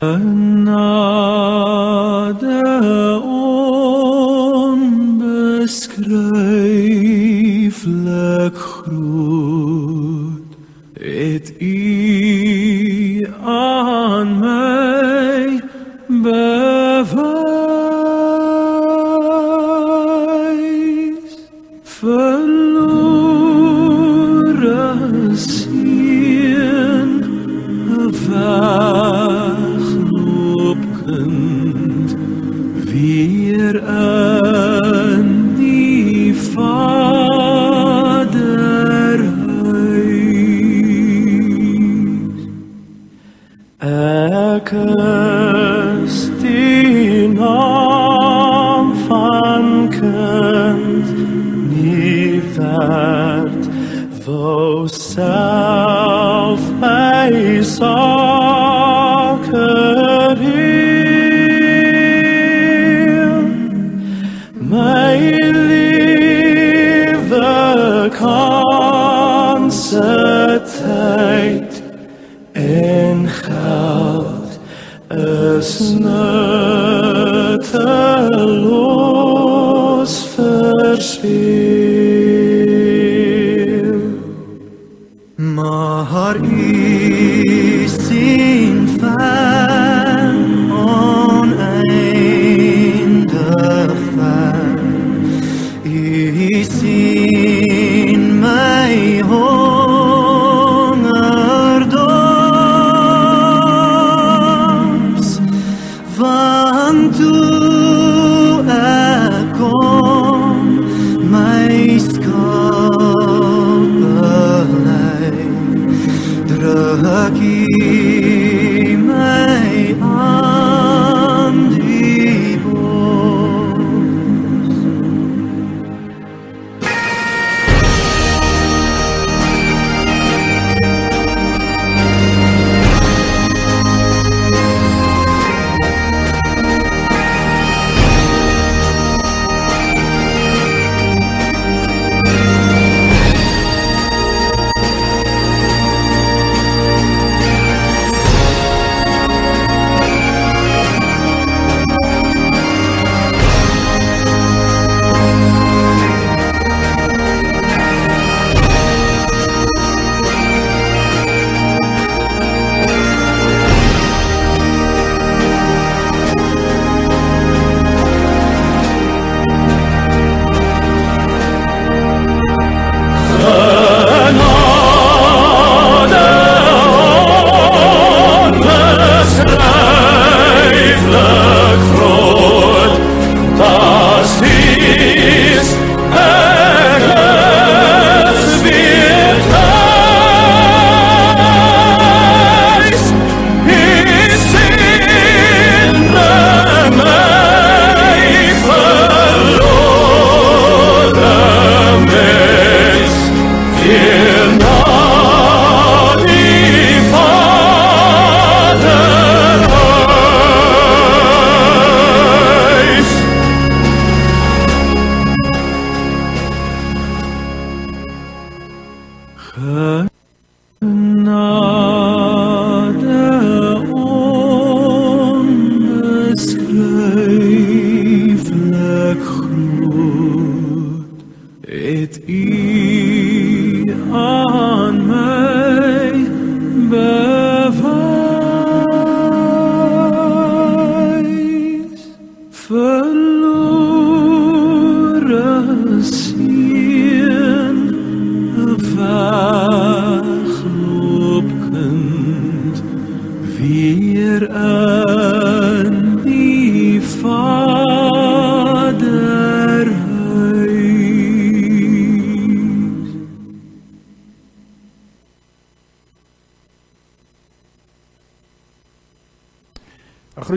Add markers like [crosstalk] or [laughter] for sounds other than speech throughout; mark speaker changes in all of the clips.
Speaker 1: Genade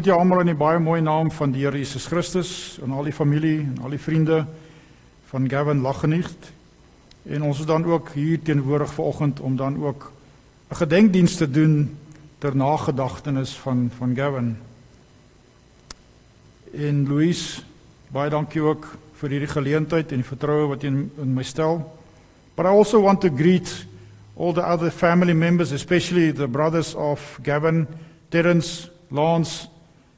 Speaker 2: groet julle almal in die baie mooi naam van die Here Jesus Christus en al die familie en al die vriende van Gavin Lagenicht. En ons is dan ook hier teenwoordig vanoggend om dan ook 'n gedenkdiens te doen ter nagedagtenis van van Gavin. En Louise, baie dankie ook vir hierdie geleentheid en die vertroue wat jy in, in my stel. But I also want to greet all the other family members, especially the brothers of Gavin, Terence, Lance,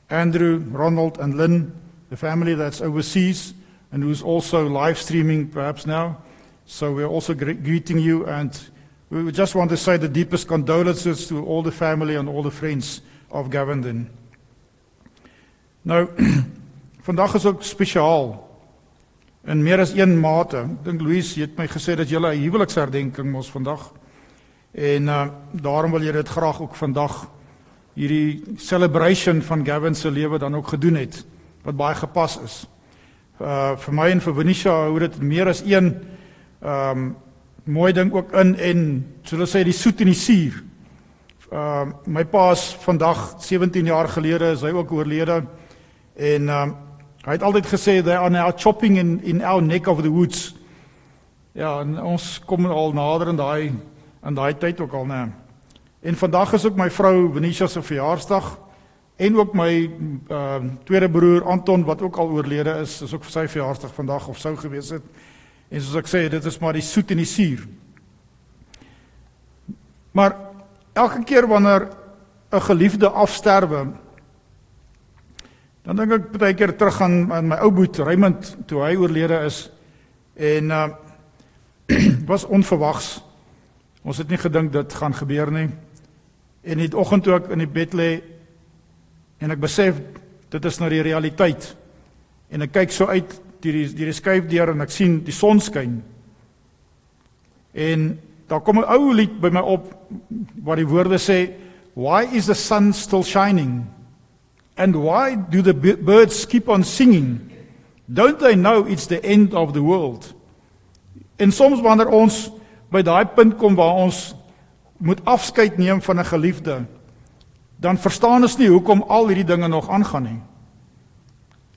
Speaker 2: Andrew, Ronald, and Lynn, the family that's overseas and who's also live streaming perhaps now. So we're also gre- greeting you, and we just want to say the deepest condolences to all the family and all the friends of Gavin. Nou, [clears throat] vandag is ook spesiaal. In meer as een mate. Ek dink Louise het my gesê dat jy 'n huweliksherdenking mos vandag. En uh, daarom wil jy dit graag ook vandag hierdie celebration van Gavin se lewe dan ook gedoen het wat baie gepas is. Uh vir my en vir Venetia hou dit meer as een ehm um, mooi ding ook in en so hulle sê die soet en die suur. Ehm uh, my pa's vandag 17 jaar gelede is hy ook oorlede en ehm um, hy het altyd gesê they are now chopping in in our neck of the woods. Ja, en ons kom al nader in daai in daai tyd ook al nê. En vandag is ook my vrou Venetia se verjaarsdag en ook my ehm uh, tweede broer Anton wat ook al oorlede is, is ook sy verjaarsdag vandag of sou gewees het. En soos ek sê, dit is maar die soet en die suur. Maar elke keer wanneer 'n geliefde afsterwe, dan dink ek baie keer terug aan, aan my ou boet Raymond toe hy oorlede is en uh [clears throat] was onverwags. Ons het nie gedink dit gaan gebeur nie. En die oggend toe ek in die bed lê en ek besef dit is nou die realiteit. En ek kyk so uit deur die deur die skuifdeur en ek sien die son skyn. En daar kom 'n ou lied by my op waar die woorde sê why is the sun still shining and why do the birds keep on singing don't they know it's the end of the world en soms wanneer ons by daai punt kom waar ons moet afskeid neem van 'n geliefde dan verstaan ons nie hoekom al hierdie dinge nog aangaan nie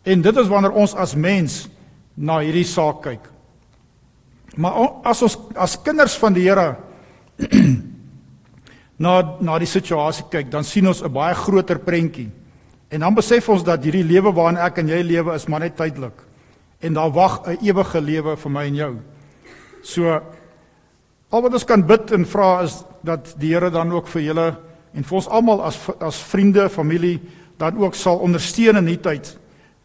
Speaker 2: en dit is wanneer ons as mens na hierdie saak kyk Maar as ons as kinders van die Here [clears throat] na na die situasie kyk, dan sien ons 'n baie groter prentjie. En dan besef ons dat hierdie lewe waarin ek en jy lewe is maar net tydelik. En daar wag 'n ewige lewe vir my en jou. So al wat ons kan bid en vra is dat die Here dan ook vir julle en vir ons almal as as vriende, familie dan ook sal ondersteun in hierdie tyd.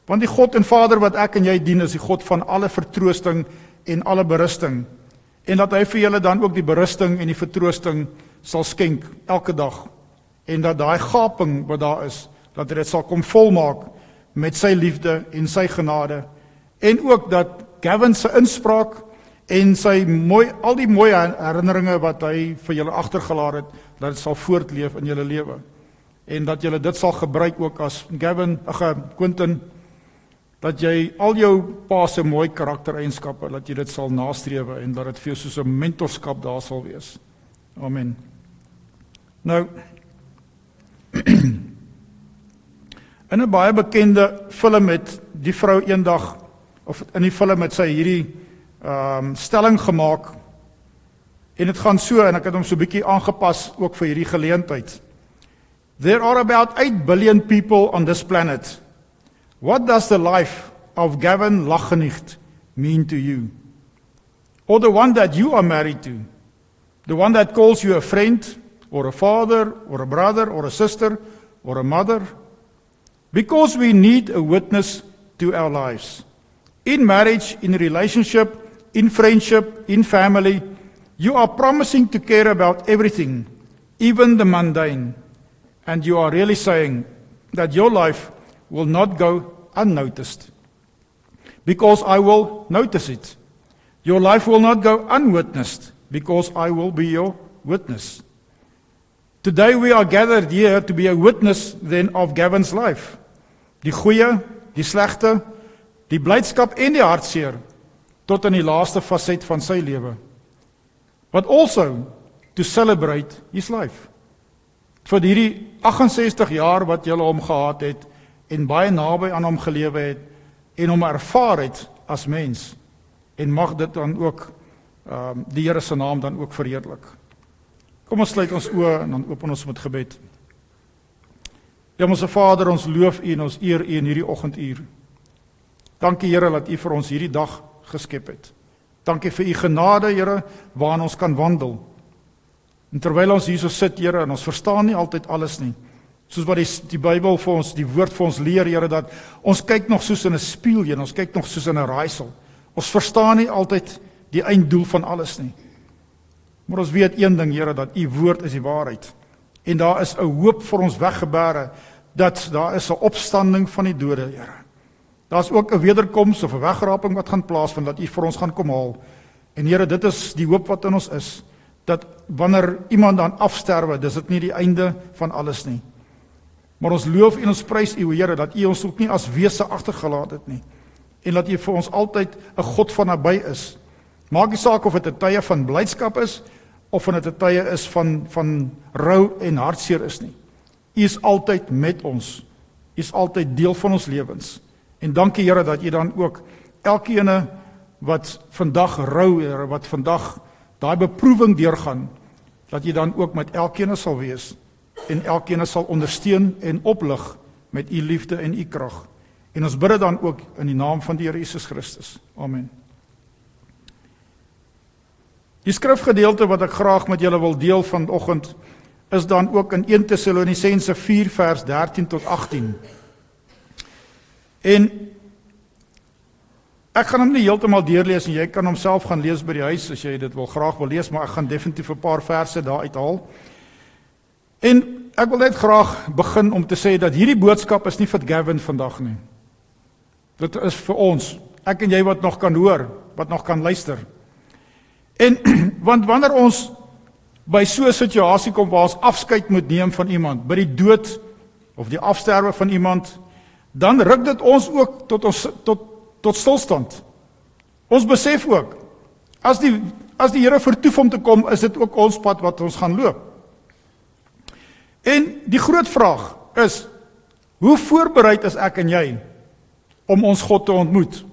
Speaker 2: Want die God en Vader wat ek en jy dien is die God van alle vertroosting en alle berusting. En dat hy vir julle dan ook die berusting en die vertroosting sal skenk elke dag. En dat daai gaping wat daar is dat dit sal kom volmaak met sy liefde en sy genade. En ook dat Gavin se inspraak en sy mooi al die mooi herinneringe wat hy vir julle agtergelaat het dat dit sal voortleef in julle lewe en dat julle dit sal gebruik ook as Gavin ag Quentin dat jy al jou pa se mooi karaktereienskappe dat jy dit sal nastrewe en dat dit vir jou soos 'n mentorskap daar sal wees. Amen. Nou [clears throat] in 'n baie bekende film het die vrou eendag of in die film het sy hierdie ehm um, stelling gemaak en dit gaan so en ek het hom so bietjie aangepas ook vir hierdie geleentheid. There are about 8 billion people on this planet. What does the life of Gavin Lachenicht mean to you? Or the one that you are married to? The one that calls you a friend, or a father, or a brother, or a sister, or a mother? Because we need a witness to our lives. In marriage, in relationship, in friendship, in family, you are promising to care about everything, even the mundane. And you are really saying that your life will not go unnoticed. Because I will notice it. Your life will not go unwitnessed, because I will be your witness. Today we are gathered here to be a witness then of Gavin's life. Die goeie, die slegte, die blydskap en die hartseer tot in die laaste faset van sy lewe. But also to celebrate his life. Vir hierdie 68 jaar wat jy hom gehad het, en baie naby aan hom gelewe het en hom ervaar het as mens en mag dit dan ook ehm um, die Here se naam dan ook verheerlik. Kom ons sluit ons oë en dan open ons met gebed. Ja, ons Vader, ons loof U en ons eer U in hierdie oggenduur. Dankie Here dat U vir ons hierdie dag geskep het. Dankie vir U genade, Here, waarin ons kan wandel. En terwyl ons hierso sit, Here, en ons verstaan nie altyd alles nie, Soos wat die die Bybel vir ons, die woord vir ons leer, Here, dat ons kyk nog soos in 'n spieël, Here, ons kyk nog soos in 'n raaisel. Ons verstaan nie altyd die einddoel van alles nie. Maar ons weet een ding, Here, dat u woord is die waarheid. En daar is 'n hoop vir ons weggebere dat daar is 'n opstanding van die dode, Here. Daar's ook 'n wederkoms of 'n wegraping wat gaan plaasvind dat u vir ons gaan kom haal. En Here, dit is die hoop wat in ons is dat wanneer iemand dan afsterwe, dis dit nie die einde van alles nie. Maar ons loof en ons prys U, Here, dat U ons ook nie as wese agtergelaat het nie. En dat U vir ons altyd 'n God van naby is. Maak nie saak of dit 'n tye van blydskap is of of dit 'n tye is van van rou en hartseer is nie. U is altyd met ons. U is altyd deel van ons lewens. En dankie Here dat U dan ook elkeene wat vandag rou, Here, wat vandag daai beproewing deurgaan, dat U dan ook met elkeene sal wees en elkeene sal ondersteun en oplig met U liefde en U krag. En ons bid dit dan ook in die naam van die Here Jesus Christus. Amen. Die skrifgedeelte wat ek graag met julle wil deel vanoggend is dan ook in 1 Tessalonisense 4 vers 13 tot 18. En ek gaan hom nie heeltemal deurlees nie. Jy kan hom self gaan lees by die huis as jy dit wil graag wil lees, maar ek gaan definitief 'n paar verse daar uithaal. En ek wil net graag begin om te sê dat hierdie boodskap is nie vir Gavin vandag nie. Dit is vir ons. Ek en jy wat nog kan hoor, wat nog kan luister. En [clears throat] want wanneer ons by so 'n situasie kom waar ons afskeid moet neem van iemand, by die dood of die afsterwe van iemand, dan ruk dit ons ook tot ons tot tot stilstand. Ons besef ook as die as die Here vertoef om te kom, is dit ook ons pad wat ons gaan loop. En die groot vraag is hoe voorbereid is ek en jy om ons God te ontmoet?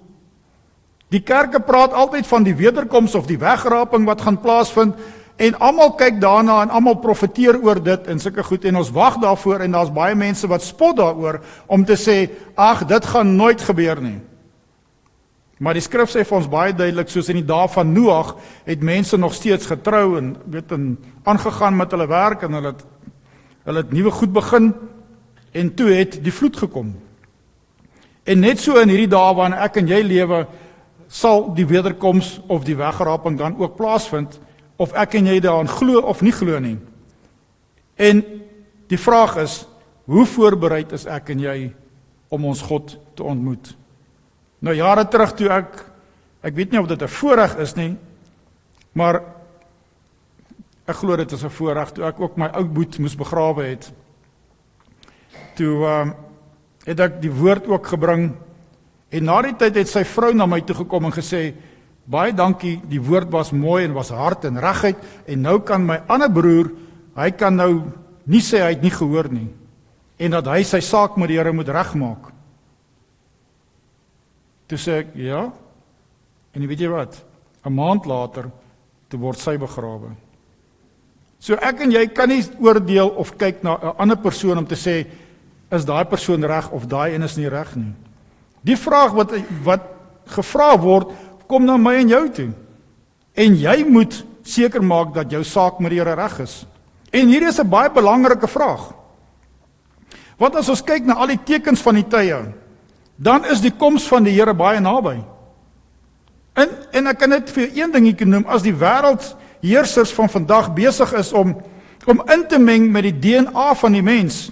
Speaker 2: Die kerke praat altyd van die wederkoms of die wegraping wat gaan plaasvind en almal kyk daarna en almal profeteer oor dit en sulke goed en ons wag daarvoor en daar's baie mense wat spot daaroor om te sê ag dit gaan nooit gebeur nie. Maar die skrif sê vir ons baie duidelik soos in die dae van Noag het mense nog steeds getrou en weet en aangegaan met hulle werk en hulle het hulle het nuwe goed begin en toe het die vloed gekom. En net so in hierdie dae waarin ek en jy lewe sal die wederkoms of die wegraping dan ook plaasvind of ek en jy daaraan glo of nie glo nie. En die vraag is, hoe voorbereid is ek en jy om ons God te ontmoet? Nou jare terug toe ek ek weet nie of dit 'n voorreg is nie, maar ek glo dit is 'n voorreg toe ek ook my ou boet moes begrawe het. Toe ehm um, het ek die woord ook gebring En na die tyd het sy vrou na my toe gekom en gesê: "Baie dankie, die woord was mooi en was hard en reguit en nou kan my ander broer, hy kan nou nie sê hy het nie gehoor nie en dat hy sy saak met die Here moet regmaak." Toe sê ek: "Ja." En weet jy wat? 'n Maand later toe word sy begrawe. So ek en jy kan nie oordeel of kyk na 'n ander persoon om te sê is daai persoon reg of daai een is nie reg nie. Die vraag wat wat gevra word, kom na my en jou toe. En jy moet seker maak dat jou saak met die Here reg is. En hier is 'n baie belangrike vraag. Want as ons kyk na al die tekens van die tye, dan is die koms van die Here baie naby. En en ek kan net vir een dingetjie noem, as die wêreld heersers van vandag besig is om om in te meng met die DNA van die mens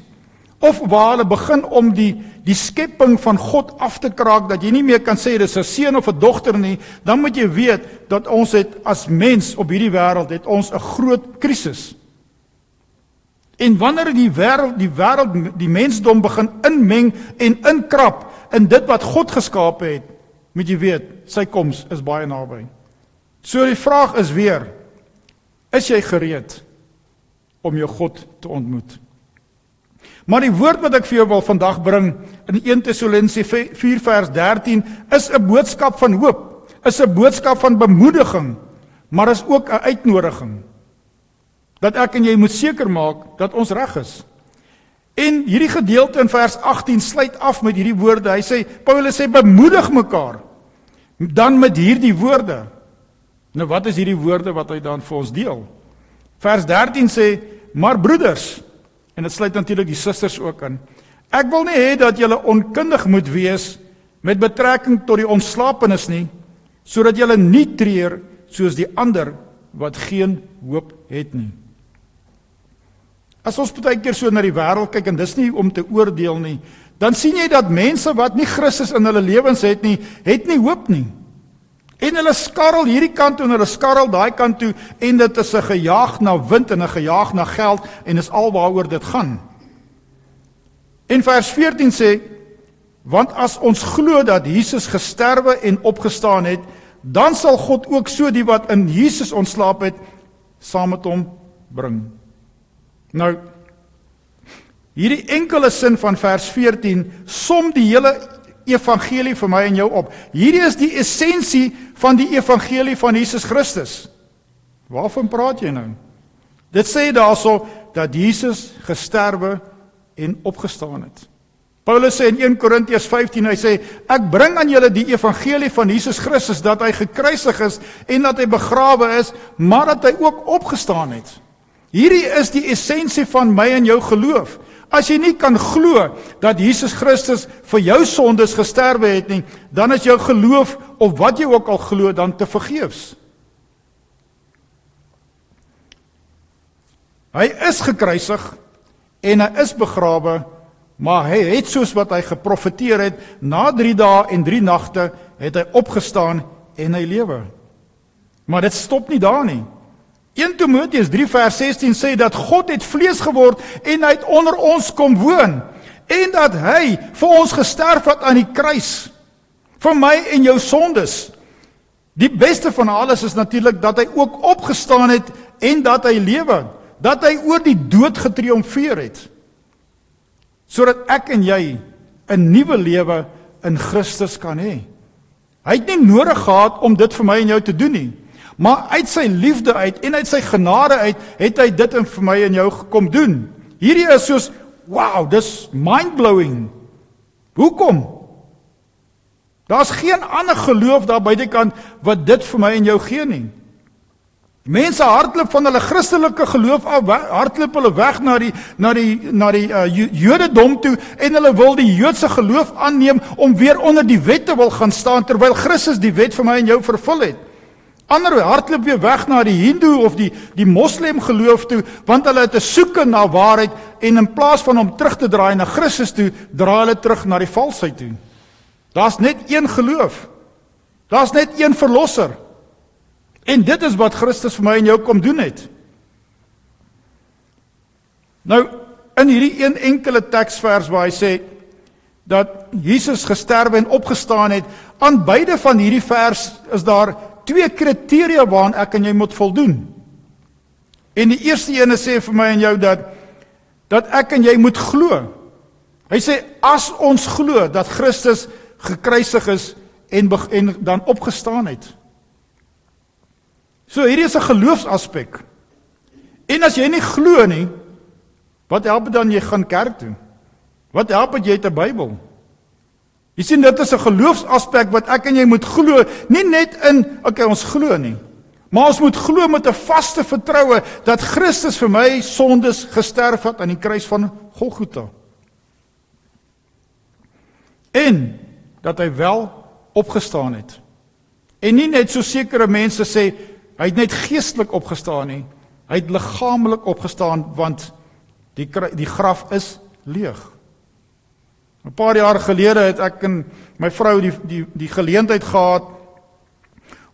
Speaker 2: of waar hulle begin om die die skepping van God af te kraak dat jy nie meer kan sê dis 'n seun of 'n dogter nie, dan moet jy weet dat ons het as mens op hierdie wêreld het ons 'n groot krisis. En wanneer die wêreld die wêreld die mensdom begin inmeng en inkrap in dit wat God geskaap het, moet jy weet, sy koms is baie naby. So die vraag is weer, is jy gereed om jou God te ontmoet? Maar die woord wat ek vir jou wil vandag bring in 1 Tessalonisense 4 vers 13 is 'n boodskap van hoop, is 'n boodskap van bemoediging, maar is ook 'n uitnodiging. Dat ek en jy moet seker maak dat ons reg is. En hierdie gedeelte in vers 18 sluit af met hierdie woorde. Hy sê Paulus sê bemoedig mekaar dan met hierdie woorde. Nou wat is hierdie woorde wat hy dan vir ons deel? Vers 13 sê: "Maar broeders, En dit sluit natuurlik die susters ook in. Ek wil nie hê dat julle onkundig moet wees met betrekking tot die ontslapenis nie, sodat julle nie treur soos die ander wat geen hoop het nie. As ons baie keer so na die wêreld kyk en dis nie om te oordeel nie, dan sien jy dat mense wat nie Christus in hulle lewens het nie, het nie hoop nie. En hulle skarrel hierdie kant toe en hulle skarrel daai kant toe en dit is 'n gejaag na wind en 'n gejaag na geld en is alwaaroor dit gaan. En vers 14 sê want as ons glo dat Jesus gesterwe en opgestaan het, dan sal God ook so die wat in Jesus ontslaap het saam met hom bring. Nou hierdie enkele sin van vers 14 som die hele evangelie vir my en jou op. Hierdie is die essensie van die evangelie van Jesus Christus. Waarvan praat jy nou? Dit sê daarso dat Jesus gesterwe en opgestaan het. Paulus sê in 1 Korintiërs 15 hy sê ek bring aan julle die evangelie van Jesus Christus dat hy gekruisig is en dat hy begrawe is, maar dat hy ook opgestaan het. Hierdie is die essensie van my en jou geloof. As jy nie kan glo dat Jesus Christus vir jou sondes gesterwe het nie, dan is jou geloof of wat jy ook al glo dan te vergeefs. Hy is gekruisig en hy is begrawe, maar hy het soos wat hy geprofeteer het, na 3 dae en 3 nagte het hy opgestaan en hy lewe. Maar dit stop nie daar nie. 1 Timoteus 3 vers 16 sê dat God het vlees geword en hy het onder ons kom woon en dat hy vir ons gesterf het aan die kruis vir my en jou sondes. Die beste van alles is natuurlik dat hy ook opgestaan het en dat hy lewe, dat hy oor die dood getriomfeer het. Sodat ek en jy 'n nuwe lewe in Christus kan hê. Hy het nie nodig gehad om dit vir my en jou te doen nie. Maar uit sy liefde uit en uit sy genade uit het hy dit in vir my en jou gekom doen. Hierdie is soos wow, dis mind-blowing. Hoekom? Daar's geen ander geloof daar buitekant wat dit vir my en jou gee nie. Mense hardloop van hulle Christelike geloof af, hardloop hulle weg na die na die na die uh, Jodendom toe en hulle wil die Joodse geloof aanneem om weer onder die wet te wil gaan staan terwyl Christus die wet vir my en jou vervul het. Ander hardloop weer weg na die Hindoe of die die Moslem geloof toe want hulle het 'n soeke na waarheid en in plaas van om terug te draai na Christus toe, draai hulle terug na die valsheid toe. Daar's net een geloof. Daar's net een verlosser. En dit is wat Christus vir my en jou kom doen het. Nou in hierdie een enkele teksvers waar hy sê dat Jesus gesterwe en opgestaan het, aan beide van hierdie vers is daar twee kriteria waaraan ek en jy moet voldoen. En die eerste een sê vir my en jou dat dat ek en jy moet glo. Hy sê as ons glo dat Christus gekruisig is en en dan opgestaan het. So hierdie is 'n geloofsaspek. En as jy nie glo nie, wat help dit dan jy gaan kerk toe? Wat help dit jy het 'n Bybel? Jy sien dit is 'n geloofsaspek wat ek en jy moet glo, nie net in okay, ons glo nie. Maar ons moet glo met 'n vaste vertroue dat Christus vir my sondes gesterf het aan die kruis van Golgotha. En dat hy wel opgestaan het. En nie net so sekere mense sê hy het net geestelik opgestaan nie. Hy het liggaamlik opgestaan want die die graf is leeg. 'n Paar jaar gelede het ek en my vrou die die die geleentheid gehad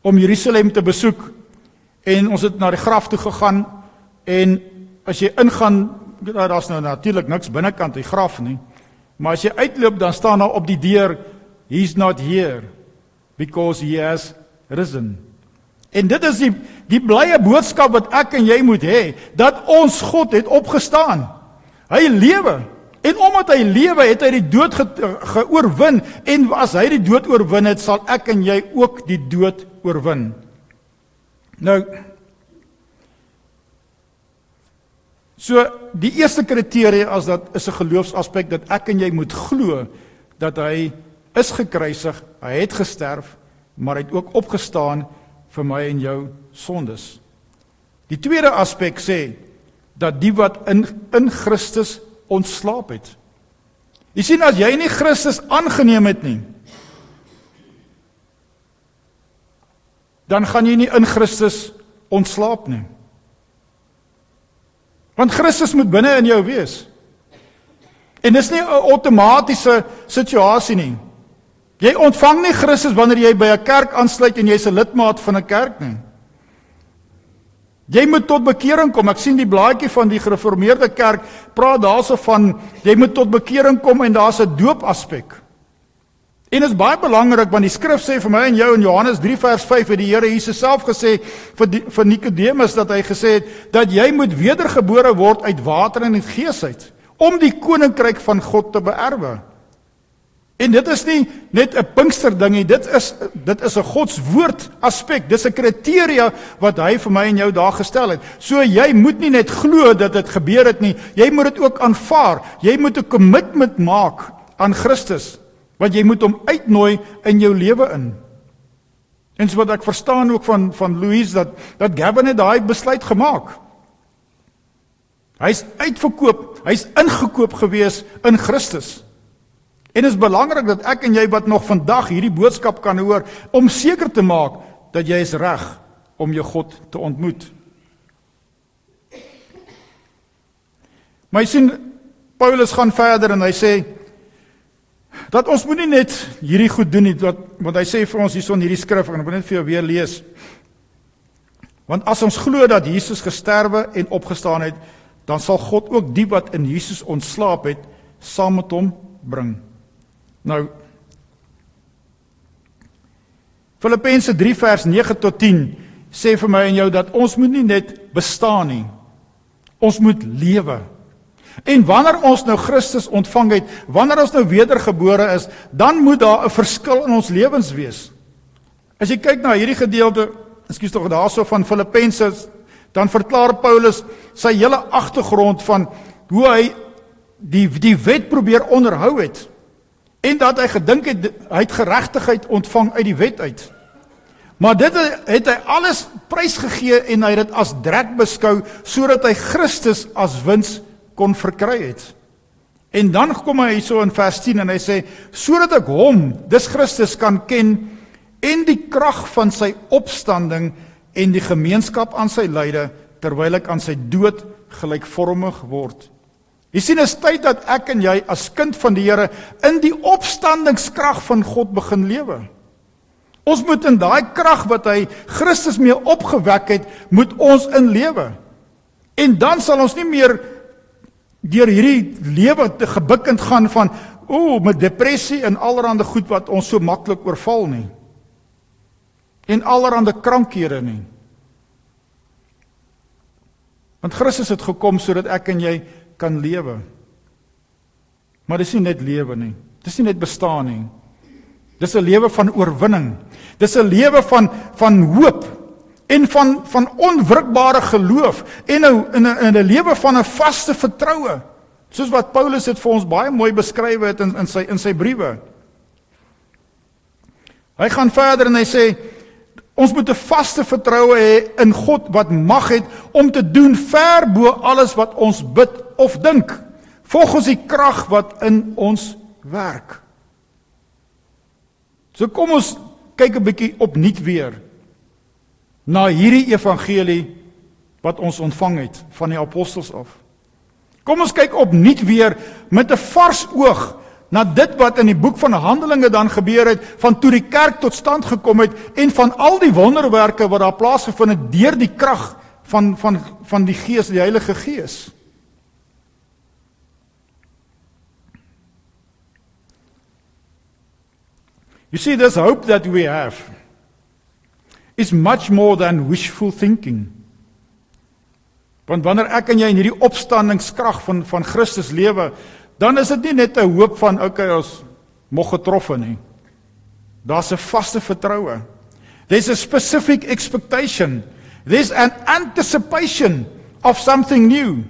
Speaker 2: om Jerusalem te besoek en ons het na die graf toe gegaan en as jy ingaan daar's nou natuurlik niks binnekant die graf nie maar as jy uitloop dan staan daar op die deur he's not here because he has risen. En dit is die die blye boodskap wat ek en jy moet hê dat ons God het opgestaan. Hy lewe En omdat hy lewe, het hy die dood ge geoorwin en as hy die dood oorwin het, sal ek en jy ook die dood oorwin. Nou So die eerste kriteria as dat is 'n geloofsaspek dat ek en jy moet glo dat hy is gekruisig, hy het gesterf, maar hy het ook opgestaan vir my en jou sondes. Die tweede aspek sê dat die wat in in Christus ontslaap het. Jy sien as jy nie Christus aangeneem het nie, dan gaan jy nie in Christus ontslaap nie. Want Christus moet binne in jou wees. En dis nie 'n outomatiese situasie nie. Jy ontvang nie Christus wanneer jy by 'n kerk aansluit en jy's 'n lidmaat van 'n kerk nie. Jy moet tot bekering kom. Ek sien die blaadjie van die gereformeerde kerk praat daarso van jy moet tot bekering kom en daar's 'n doopaspek. En dit is baie belangrik want die skrif sê vir my en jou in Johannes 3 vers 5 het die Here Jesus self gesê vir die, vir Nikodemus dat hy gesê het dat jy moet wedergebore word uit water en uit gees uit om die koninkryk van God te beerwe. En dit is nie net 'n Pinkster ding nie, dit is dit is 'n Godswoord aspek. Dis 'n kriteria wat hy vir my en jou daar gestel het. So jy moet nie net glo dat dit gebeur het nie, jy moet dit ook aanvaar. Jy moet 'n kommitment maak aan Christus want jy moet hom uitnooi in jou lewe in. En so wat ek verstaan ook van van Louise dat dat Gavin het daai besluit gemaak. Hy's uitverkoop, hy's ingekoop gewees in Christus. En dit is belangrik dat ek en jy wat nog vandag hierdie boodskap kan hoor om seker te maak dat jy is reg om jou God te ontmoet. Maar jy sien Paulus gaan verder en hy sê dat ons moenie net hierdie goed doen nie wat want hy sê vir ons hierson hierdie skrif en ek wil net vir jou weer lees. Want as ons glo dat Jesus gesterwe en opgestaan het, dan sal God ook die wat in Jesus ontslaap het saam met hom bring. Nou Filippense 3 vers 9 tot 10 sê vir my en jou dat ons moet nie net bestaan nie. Ons moet lewe. En wanneer ons nou Christus ontvang het, wanneer ons nou wedergebore is, dan moet daar 'n verskil in ons lewens wees. As jy kyk na hierdie gedeelte, ekskuus tog daarso van Filippense, dan verklaar Paulus sy hele agtergrond van hoe hy die die wet probeer onderhou het en dat hy gedink het hy het geregtigheid ontvang uit die wet uit. Maar dit het hy alles prysgegee en hy het dit as drek beskou sodat hy Christus as wins kon verkry het. En dan kom hy hierso in vers 10 en hy sê sodat ek hom, dis Christus kan ken en die krag van sy opstanding en die gemeenskap aan sy lyde terwyl ek aan sy dood gelykvormig word. Jy sien is tyd dat ek en jy as kind van die Here in die opstandingskrag van God begin lewe. Ons moet in daai krag wat hy Christus mee opgewek het, moet ons in lewe. En dan sal ons nie meer deur hierdie lewe te gebukkend gaan van ooh met depressie en allerlei goed wat ons so maklik oorval nie. En allerlei krankhede nie. Want Christus het gekom sodat ek en jy kan lewe. Maar dis nie net lewe nie. Dis nie net bestaan nie. Dis 'n lewe van oorwinning. Dis 'n lewe van van hoop en van van onwrikbare geloof en nou in 'n in 'n lewe van 'n vaste vertroue soos wat Paulus dit vir ons baie mooi beskryf het in in sy in sy briewe. Hy gaan verder en hy sê ons moet 'n vaste vertroue hê in God wat mag het om te doen ver bo alles wat ons bid of dink volgens die krag wat in ons werk. So kom ons kyk 'n bietjie opnuut weer na hierdie evangelie wat ons ontvang het van die apostels af. Kom ons kyk opnuut weer met 'n vars oog na dit wat in die boek van Handelinge dan gebeur het van toe die kerk tot stand gekom het en van al die wonderwerke wat daar plaasgevind het deur die krag van van van die Gees, die Heilige Gees. You see this hope that we have is much more than wishful thinking. Want wanneer ek en jy in hierdie opstandingskrag van van Christus lewe, dan is dit nie net 'n hoop van okay ons mog getroffe nie. Daar's 'n vaste vertroue. There's a specific expectation. There's an anticipation of something new.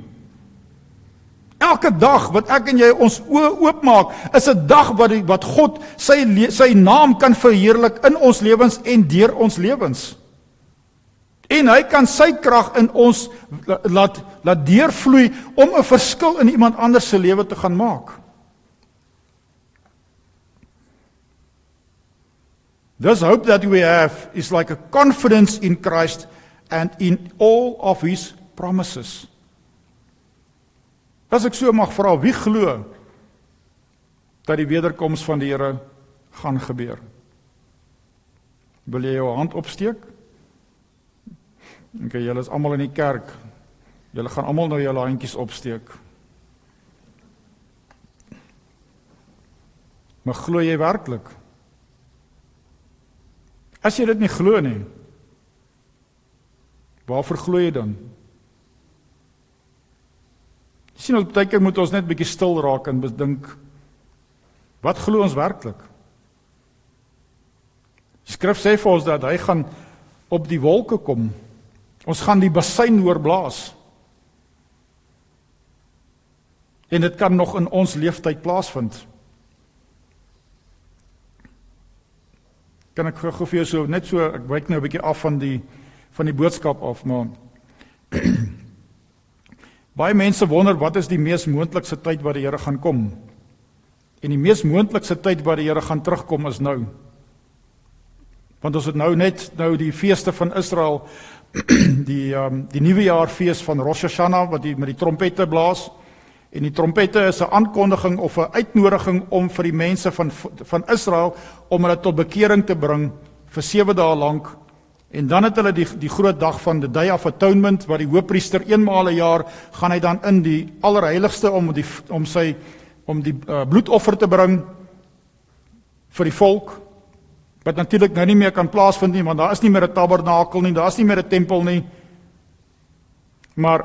Speaker 2: Elke dag wat ek en jy ons oë oopmaak, is 'n dag wat die, wat God sy sy naam kan verheerlik in ons lewens en deur ons lewens. En hy kan sy krag in ons laat laat deurvloei om 'n verskil in iemand anders se lewe te gaan maak. This hope that we have is like a confidence in Christ and in all of his promises. As ek so mag vra, wie glo dat die wederkoms van die Here gaan gebeur? Wil jy jou hand opsteek? OK, julle is almal in die kerk. Julle gaan almal nou julle handjies opsteek. Maar glo jy werklik? As jy dit nie glo nie, waarvoor glo jy dan? Sien ons baie keer moet ons net bietjie stil raak en bedink wat glo ons werklik? Skrif sê vir ons dat hy gaan op die wolke kom. Ons gaan die bassein oorblaas. En dit kan nog in ons lewenstyd plaasvind. kan ek gou vir jou so net so ek wyk nou 'n bietjie af van die van die boodskap af maar [clears throat] baie mense wonder wat is die mees moontlikste tyd wat die Here gaan kom en die mees moontlikste tyd wat die Here gaan terugkom is nou want ons het nou net nou die feeste van Israel [clears throat] die um, die nuwe jaar fees van Rosh Hashanah wat die met die trompette blaas En die trompette is 'n aankondiging of 'n uitnodiging om vir die mense van van Israel om hulle tot bekering te bring vir 7 dae lank. En dan het hulle die die groot dag van the Day of Atonement waar die hoofpriester eenmaal 'n jaar gaan hy dan in die allerheiligste om die om sy om die uh, bloedoffer te bring vir die volk wat natuurlik nou nie meer kan plaasvind nie want daar is nie meer 'n tabernakel nie, daar is nie meer 'n tempel nie. Maar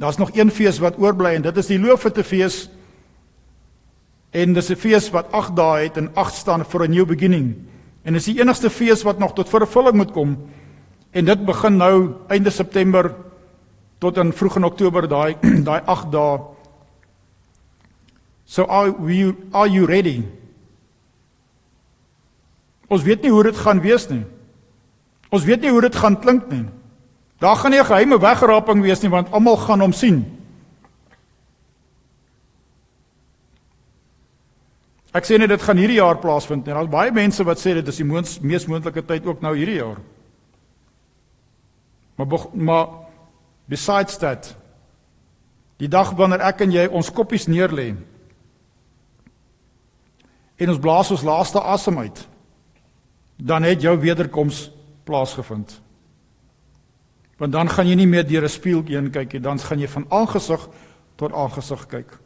Speaker 2: Daar's nog een fees wat oorbly en dit is die Loofhuttefees. En dis 'n fees wat 8 dae het en 8 staan vir 'n new beginning. En dis die enigste fees wat nog tot vervulling moet kom. En dit begin nou einde September tot in vroeg in Oktober daai [clears throat] daai 8 dae. So are we are you ready? Ons weet nie hoe dit gaan wees nie. Ons weet nie hoe dit gaan klink nie. Daar gaan nie 'n geheime wegraping wees nie want almal gaan hom sien. Ek sê net dit gaan hierdie jaar plaasvind en daar's baie mense wat sê dit is die moons, mees moontlike tyd ook nou hierdie jaar. Maar maar besides that die dag wanneer ek en jy ons koppies neerlê en ons blaas ons laaste asem uit dan het jou wederkoms plaasgevind. Want dan gaan jy nie meer deur 'n spieël heen kyk nie, dan gaan jy van aangesig tot aangesig kyk.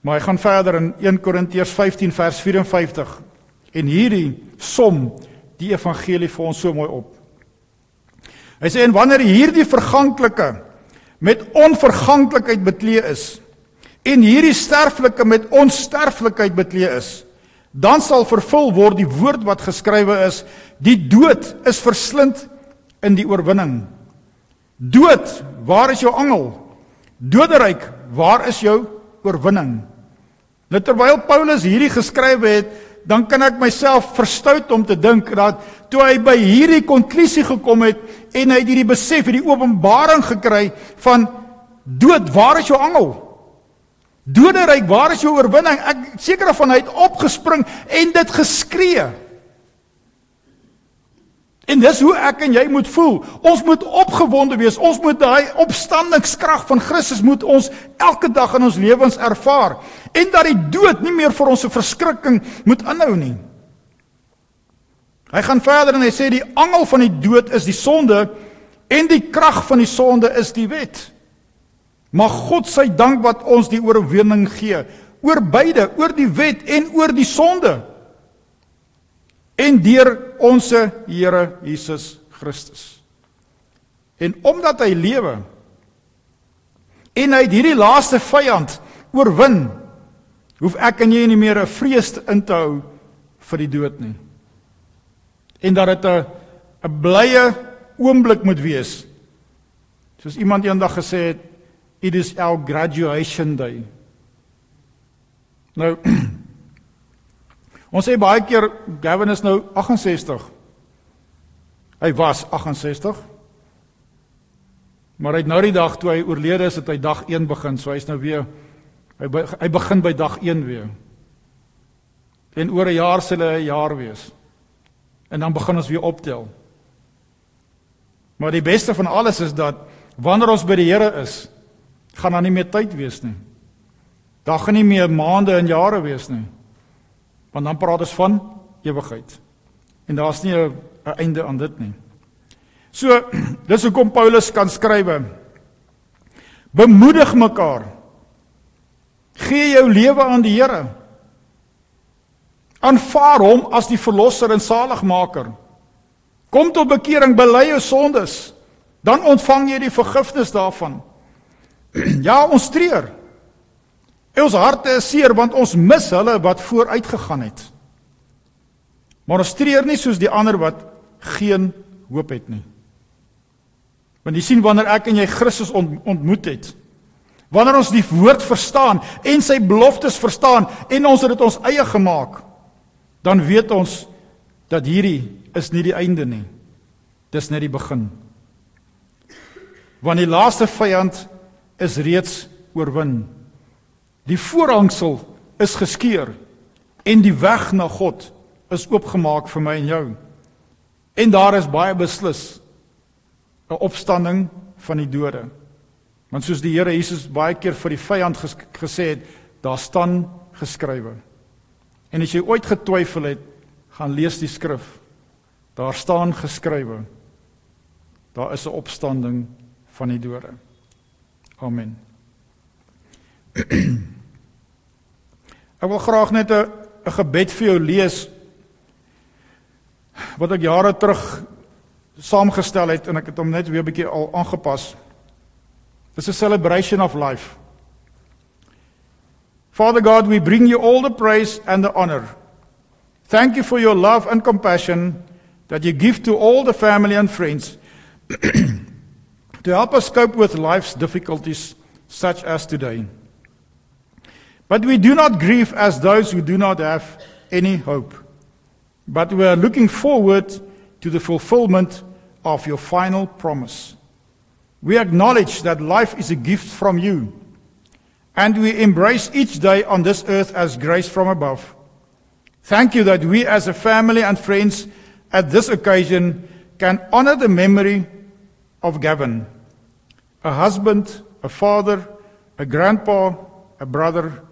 Speaker 2: Maar hy gaan verder in 1 Korintiërs 15 vers 54 en hierdie som die evangelie vir ons so mooi op. Hy sê en wanneer hierdie verganklike met onverganklikheid bekleë is en hierdie sterflike met onsterflikheid bekleë is, dan sal vervul word die woord wat geskrywe is die dood is verslind in die oorwinning. Dood waar is jou angel? Doderyk waar is jou oorwinning? Nou terwyl paulus hierdie geskrywe het dan kan ek myself verstout om te dink dat toe hy by hierdie konklusie gekom het en hy het hierdie besef hierdie openbaring gekry van dood waar is jou angel Doderyk, waar is jou oorwinning? Ek seker van hy het opgespring en dit geskree. En dis hoe ek en jy moet voel. Ons moet opgewonde wees. Ons moet daai opstandingskrag van Christus moet ons elke dag in ons lewens ervaar en dat die dood nie meer vir ons 'n verskrikking moet inhou nie. Hy gaan verder en hy sê die angel van die dood is die sonde en die krag van die sonde is die wet. Mag God sy dank wat ons die oorwinning gee oor beide, oor die wet en oor die sonde. En deur ons Here Jesus Christus. En omdat hy lewe en hy hierdie laaste vyand oorwin, hoef ek en jy nie meer 'n vrees in te hou vir die dood nie. En dat dit 'n 'n blye oomblik moet wees. Soos iemand eendag gesê het, It is our graduation day. Nou [clears throat] ons sê baie keer Gavin is nou 68. Hy was 68. Maar hy het nou die dag toe hy oorlede is, het hy dag 1 begin. So hy's nou weer hy be, hy begin by dag 1 weer. En oor 'n jaar sal hy 'n jaar wees. En dan begin ons weer optel. Maar die beste van alles is dat wanneer ons by die Here is, gaan daar nie meer tyd wees nie. Daar gaan nie meer maande en jare wees nie. Want dan praat ons van ewigheid. En daar's nie 'n einde aan dit nie. So, [clears throat] dis hoekom Paulus kan skrywe: Bemoedig mekaar. Gee jou lewe aan die Here. Aanvaar hom as die verlosser en saligmaker. Kom tot bekering, bely jou sondes, dan ontvang jy die vergifnis daarvan. [clears throat] Ja, ons treur. Ons harte is seer want ons mis hulle wat vooruit gegaan het. Maar ons treur nie soos die ander wat geen hoop het nie. Want jy sien wanneer ek en jy Christus ontmoet het, wanneer ons die woord verstaan en sy beloftes verstaan en ons het dit ons eie gemaak, dan weet ons dat hierdie is nie die einde nie. Dis net die begin. Want die laaste vyand is reeds oorwin. Die voorhangsel is geskeur en die weg na God is oopgemaak vir my en jou. En daar is baie beslis 'n opstanding van die dode. Want soos die Here Jesus baie keer vir die vyand ges gesê het, daar staan geskrywe. En as jy ooit getwyfel het, gaan lees die skrif. Daar staan geskrywe. Daar is 'n opstanding van die dode. Amen. Ek wil graag net 'n 'n gebed vir jou lees wat ek jare terug saamgestel het en ek het hom net weer 'n bietjie al aangepas. It's a celebration of life. Father God, we bring you all the praise and the honor. Thank you for your love and compassion that you give to all the family and friends [clears throat] to help us cope with life's difficulties such as today. But we do not grieve as those who do not have any hope, but we are looking forward to the fulfillment of your final promise. We acknowledge that life is a gift from you, and we embrace each day on this earth as grace from above. Thank you that we, as a family and friends, at this occasion can honor the memory of Gavin, a husband, a father, a grandpa, a brother,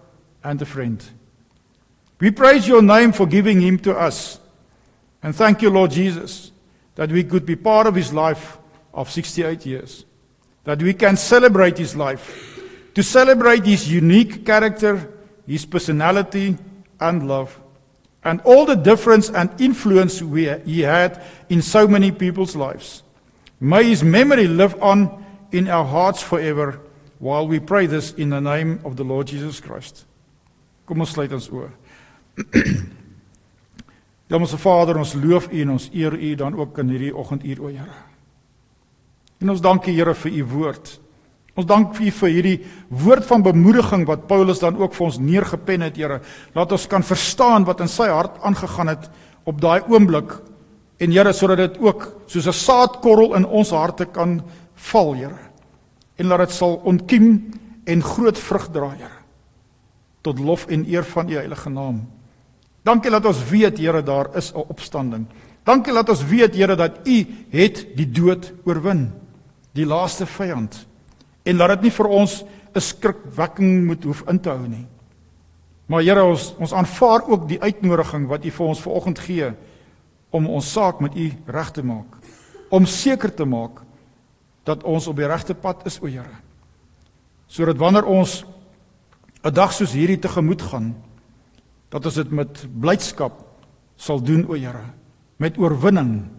Speaker 2: and a friend. We praise your name for giving him to us. And thank you, Lord Jesus, that we could be part of his life of 68 years. That we can celebrate his life. To celebrate his unique character, his personality, and love. And all the difference and influence we, he had in so many people's lives. May his memory live on in our hearts forever while we pray this in the name of the Lord Jesus Christ. Kom ons sluit ons oë. [clears throat] Ons Vader, ons loof U en ons eer U dan ook in hierdie oggenduur, o Here. En ons dank U Here vir U woord. Ons dank U vir hierdie woord van bemoediging wat Paulus dan ook vir ons neergepen het, Here. Laat ons kan verstaan wat in sy hart aangegaan het op daai oomblik en Here sodat dit ook soos 'n saadkorrel in ons harte kan val, Here. En laat dit sal ontkiem en groot vrug dra, Here. Tot lof en eer van U heilige naam. Dankie dat ons weet, Here, daar is 'n opstanding. Dankie dat ons weet, Here, dat U het die dood oorwin, die laaste vyand. En laat dit nie vir ons 'n skrikwekking moet hoef in te hou nie. Maar Here, ons ons aanvaar ook die uitnodiging wat U vir ons vanoggend gee om ons saak met U reg te maak. Om seker te maak dat ons op die regte pad is, o Here. Sodat wanneer ons 'n dag soos hierdie tegemoet gaan, dat ons dit met blydskap sal doen, o Here, met oorwinning.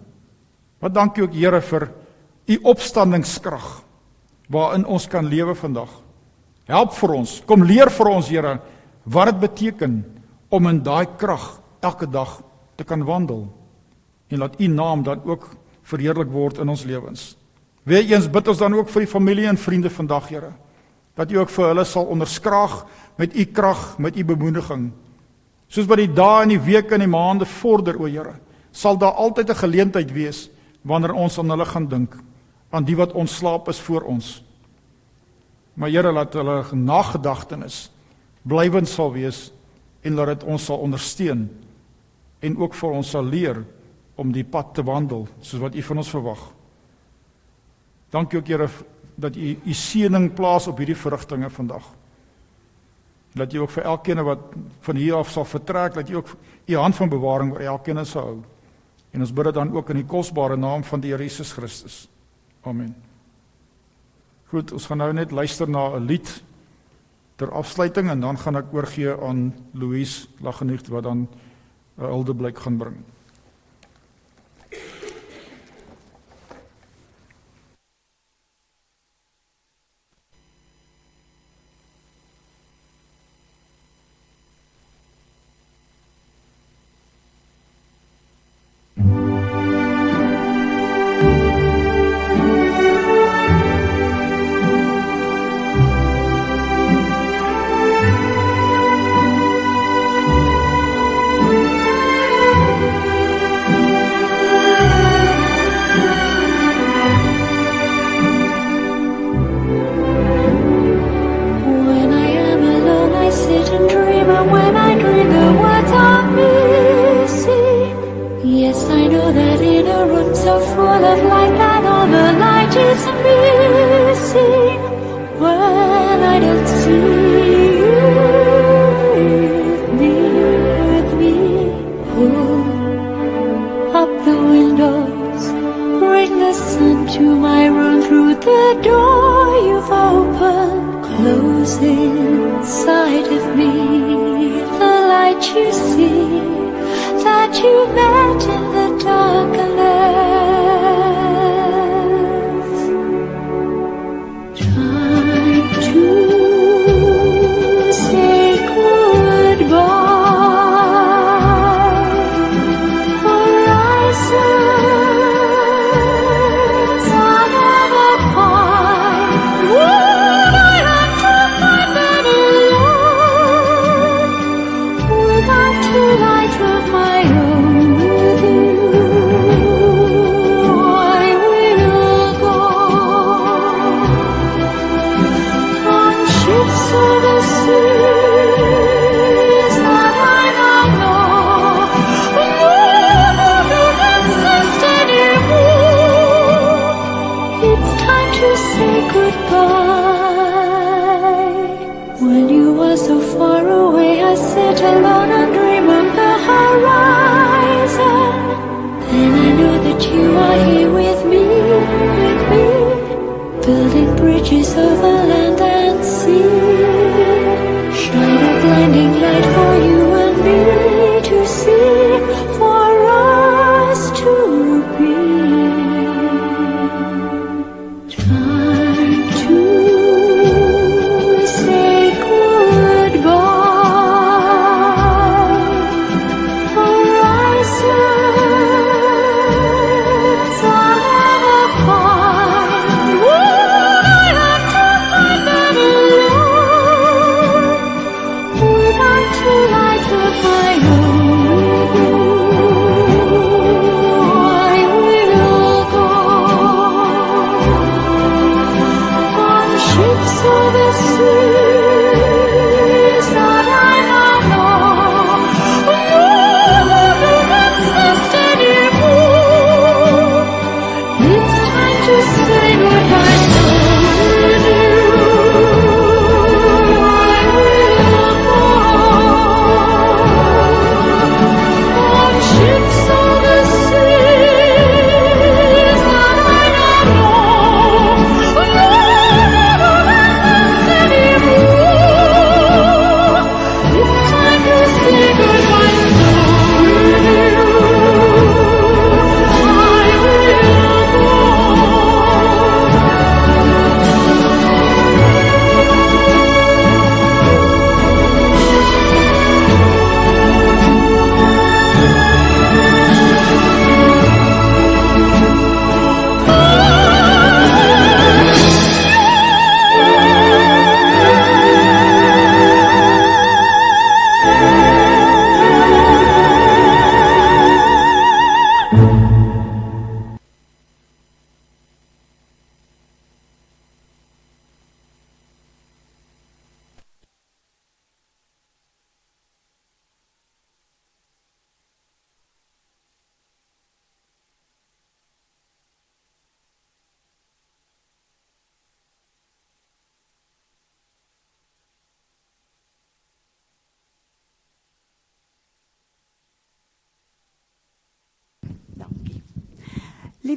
Speaker 2: Wat dankie ook Here vir u opstandingskrag waarin ons kan lewe vandag. Help vir ons, kom leer vir ons Here wat dit beteken om in daai krag elke dag te kan wandel en laat u naam dan ook verheerlik word in ons lewens. Weereens bid ons dan ook vir die familie en vriende vandag, Here, dat u ook vir hulle sal onderskraag met u krag, met u bemoediging. Soos wat die dae en die weke en die maande vorder, o Here, sal daar altyd 'n geleentheid wees
Speaker 3: wanneer ons aan hulle gaan dink, aan die wat ontslaap is voor ons. Maar Here laat hulle nagedagtenis blywend sal wees en laat dit ons sal ondersteun en ook vir ons sal leer om die pad te wandel soos wat U van ons verwag. Dankie ook Here dat U U seëning plaas op hierdie verrigtinge vandag. Dat U ook vir elkeen wat van hier af sal vertrek, dat U ook U hand van bewaring oor elkeen sal hou. En ons bid dit dan ook in die kosbare naam van die Here Jesus Christus. Amen. Goed, ons gaan nou net luister na 'n lied ter afsluiting en dan gaan ek oorgee aan Louise Lageniet wat dan 'n huldeblyk gaan bring.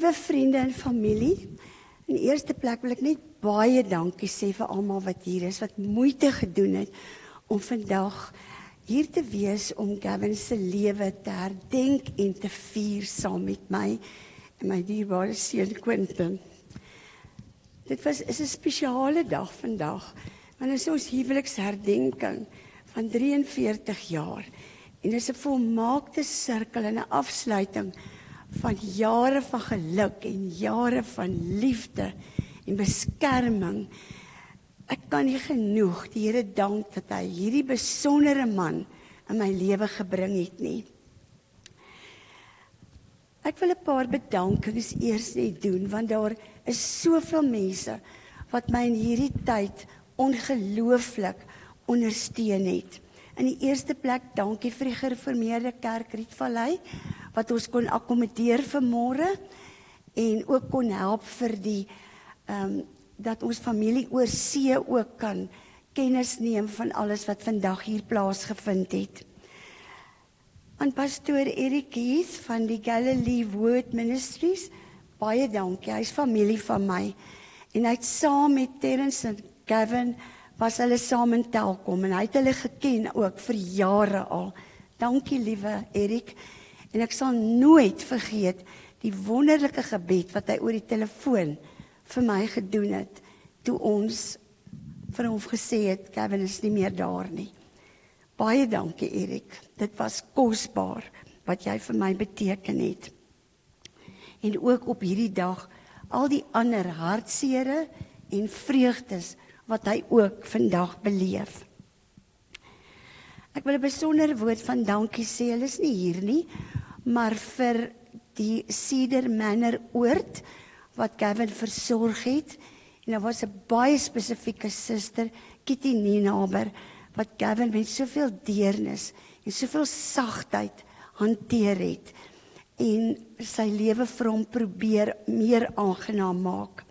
Speaker 4: Liewe vriende en familie, in eerste plek wil ek net baie dankie sê vir almal wat hier is wat moeite gedoen het om vandag hier te wees om Gavin se lewe te herdenk en te vier saam met my en my dierbare seun Quentin. Dit was is 'n spesiale dag vandag. Want dit is ons huweliksherdenking van 43 jaar. En dit is 'n volmaakte sirkel en 'n afsluiting van jare van geluk en jare van liefde en beskerming. Ek kan nie genoeg die Here dank dat hy hierdie besondere man in my lewe gebring het nie. Ek wil 'n paar bedankings eers net doen want daar is soveel mense wat my in hierdie tyd ongelooflik ondersteun het. In die eerste plek dankie vir die gereformeerde kerk Rietvallei wat ons kon akkommodeer vir môre en ook kon help vir die ehm um, dat ons familie oor see ook kan kennis neem van alles wat vandag hier plaasgevind het. Aan pastoor Erik Heath van die Galilee Word Ministries baie dankie. Hy's familie van my. En hy't saam met Terence en Gavin was hulle saam in Telkom en hy het hulle geken ook vir jare al. Dankie liewe Erik. En ek sal nooit vergeet die wonderlike gebed wat hy oor die telefoon vir my gedoen het toe ons vir hom gesê het Kevin is nie meer daar nie. Baie dankie Erik. Dit was kosbaar wat jy vir my beteken het. En ook op hierdie dag al die ander hartsere en vreugdes wat hy ook vandag beleef. Ek wil 'n besondere woord van dankie sê. Hulle is nie hier nie, maar vir die Cedar Manor oord wat Gavin versorg het en daar was 'n baie spesifieke suster, Kitty Ninaber, wat Gavin met soveel deernis en soveel sagtheid hanteer het en sy lewe vir hom probeer meer aangenaam maak.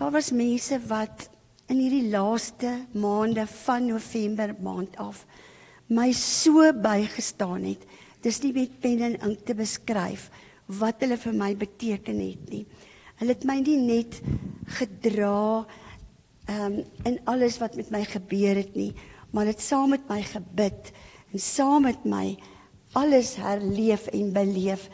Speaker 4: Daar was mense wat in hierdie laaste maande van November maand af my so bygestaan het. Dis nie met pen en ink te beskryf wat hulle vir my beteken het nie. Hulle het my nie net gedra ehm um, in alles wat met my gebeur het nie, maar het saam met my gebid en saam met my alles herleef en beleef.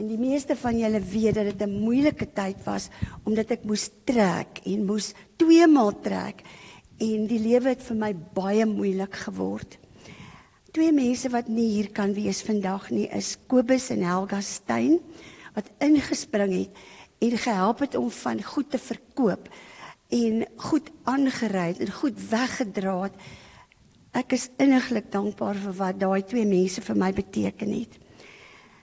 Speaker 4: En die meeste van julle weet dat dit 'n moeilike tyd was omdat ek moes trek en moes twee maal trek en die lewe het vir my baie moeilik geword. Twee mense wat nie hier kan wees vandag nie is Kobus en Helga Steyn wat ingespring het en gehelp het om van goed te verkoop en goed aangery en goed weggedra het. Ek is inniglik dankbaar vir wat daai twee mense vir my beteken het.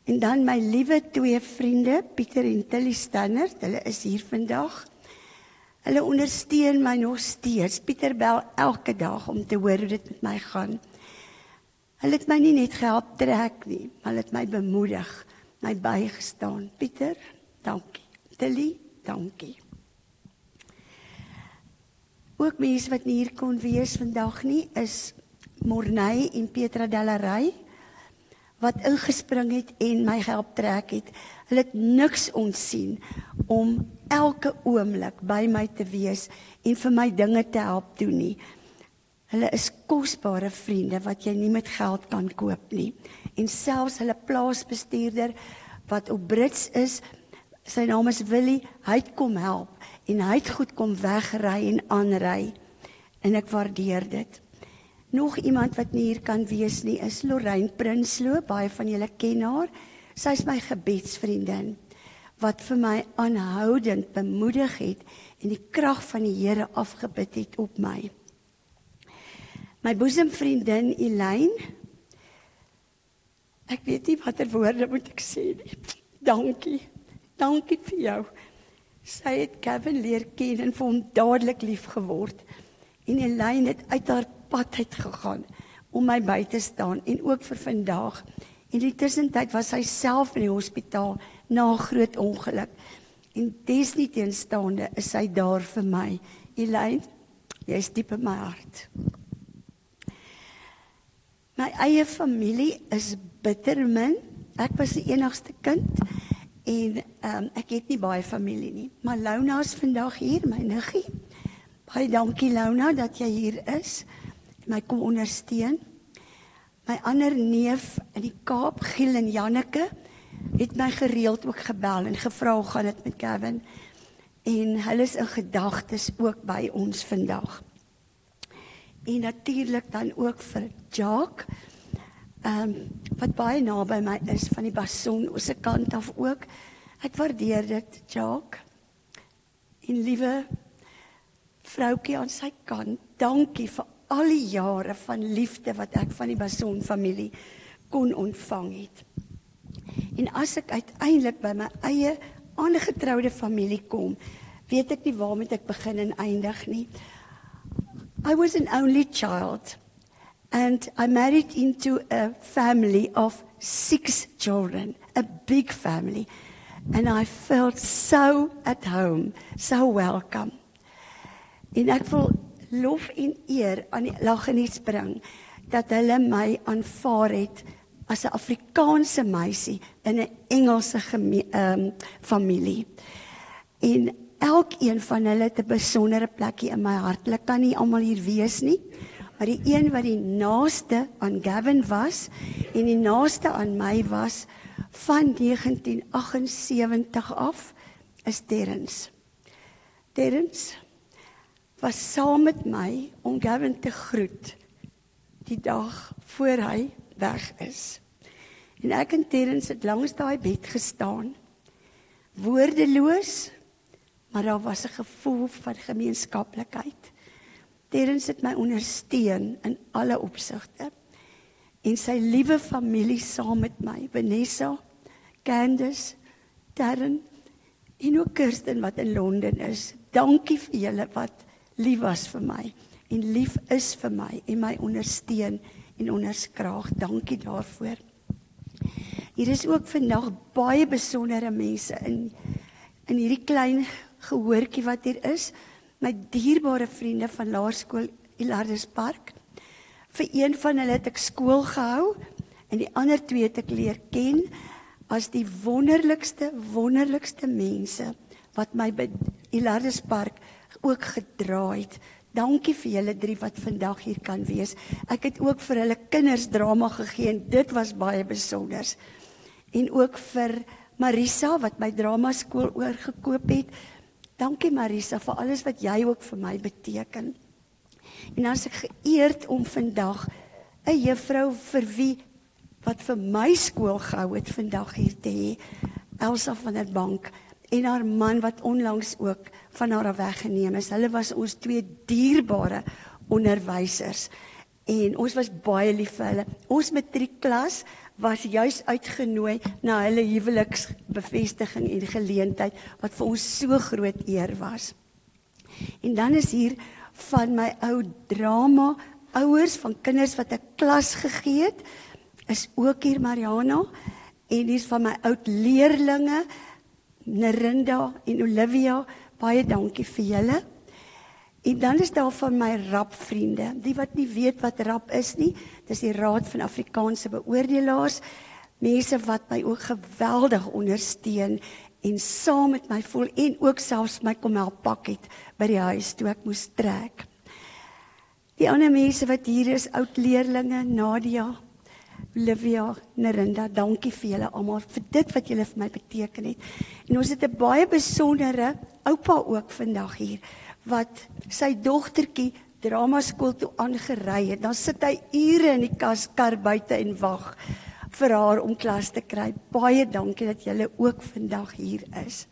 Speaker 4: En dan my liewe twee vriende, Pieter en Tilly Stanner, hulle is hier vandag. Hulle ondersteun my nog steeds. Pieter bel elke dag om te hoor hoe dit met my gaan. Hulle het my nie net gehelp trek nie, maar hulle het my bemoedig, my bygestaan. Pieter, dankie. Tilly, dankie. Ook mense wat nie hier kon wees vandag nie is Morney en Petra Delary wat ingespring het en my help trek het. Hulle het niks ontsien om elke oomblik by my te wees en vir my dinge te help doen nie. Hulle is kosbare vriende wat jy nie met geld kan koop nie. En selfs hulle plaasbestuurder wat op Brits is, sy naam is Willie, hy het kom help en hy het goed kom wegry en aanry. En ek waardeer dit. Nog iemand wat nie hier kan wees nie is Lorraine Prinsloo, baie van julle ken haar. Sy is my gebedsvriendin wat vir my aanhoudend bemoedig het en die krag van die Here afgebid het op my. My boesemvriendin Elaine. Ek weet nie watter woorde moet ek sê nie. Dankie. Dankie vir jou. Sy het Kevin leer ken en vir hom dadelik lief geword. En Elaine het uit haar pad uit gegaan om my by te staan en ook vir vandag. En die tussentyd was sy self in die hospitaal na 'n groot ongeluk. En desnieteenstaande is sy daar vir my. Elaine, jy's diep in my hart. My eie familie is bitter min. Ek was die enigste kind en um, ek het nie baie familie nie. Maar Launa is vandag hier, my niggie. Baie dankie Launa dat jy hier is my kom ondersteun. My ander neef in die Kaap, Giel en Janneke, het my gereeld ook gebel en gevra hoe gaan dit met Kevin en hulle is in gedagtes ook by ons vandag. En natuurlik dan ook vir Jacques ehm um, wat baie naby my is van die Bason se kant af ook. Ek waardeer dit, Jacques. En liewe vroutjie aan sy kant, dankie vir al die jare van liefde wat ek van die Bason familie kon ontvang het. En as ek uiteindelik by my eie aangetroude familie kom, weet ek nie waar moet ek begin en eindig nie. I was an only child and I married into a family of 6 children, a big family. And I felt so at home, so welcome. En ek wil lof en eer aan die Lagenies bring dat hulle my aanvaar het as 'n Afrikaanse meisie in 'n Engelse ehm um, familie. En elkeen van hulle het 'n besondere plekkie in my hart. Hulle kan nie almal hier wees nie, maar die een wat die naaste aan Gavin was en die naaste aan my was van 1978 af is Terrence. Terrence was saam met my om Gavin te groet die dag voor hy weg is. En ek en Terrence het langs daai bed gestaan. Woordeloos, maar daar was 'n gevoel van gemeenskaplikheid. Terrence het my ondersteun in alle opsigte. En sy liewe familie saam met my, Vanessa, Candice, Darren en ook Kirsten wat in Londen is. Dankie vir julle wat lief was vir my en lief is vir my en my ondersteun en onderskraag. Dankie daarvoor. Hier is ook vandag baie besondere mense in in hierdie klein gehoortjie wat hier is. My dierbare vriende van Laerskool Ilardus Park. Vir een van hulle het ek skool gehou en die ander twee het ek leer ken as die wonderlikste wonderlikste mense wat my by Ilardus Park ook gedra het. Dankie vir julle drie wat vandag hier kan wees. Ek het ook vir hulle kinders drama gegee en dit was baie besonder. En ook vir Marisa wat my drama skool oorgekoop het. Dankie Marisa vir alles wat jy ook vir my beteken. En as ek geëerd om vandag 'n juffrou vir wie wat vir my skool gehou het vandag hier te hê, Elsa van der Bank en haar man wat onlangs ook van haar weggeneem is. Hulle was ons twee dierbare onderwysers en ons was baie lief vir hulle. Ons matriekklas was juis uitgenooi na hulle huweliksbevestiging en geleentheid wat vir ons so groot eer was. En dan is hier van my ou drama ouers van kinders wat 'n klas gegee het is ook hier Mariana en hier's van my oud leerlinge Nerinda en Olivia, baie dankie vir julle. En dan is daar van my rap vriende, die wat nie weet wat rap is nie. Dis die Raad van Afrikaanse Beoordelaars, mense wat my ook geweldig ondersteun en saam met my voel en ook selfs my kom help pak het by die huis toe ek moes trek. Die ander mense wat hier is, oud leerlinge, Nadia, Olivia, Nerinda, dankie vir julle almal vir dit wat julle vir my beteken het. En ons het 'n baie besondere oupa ook vandag hier wat sy dogtertjie drama skool toe aangery het. Dan sit hy ure in die kaskar buite en wag vir haar om klas te kry. Baie dankie dat julle ook vandag hier is.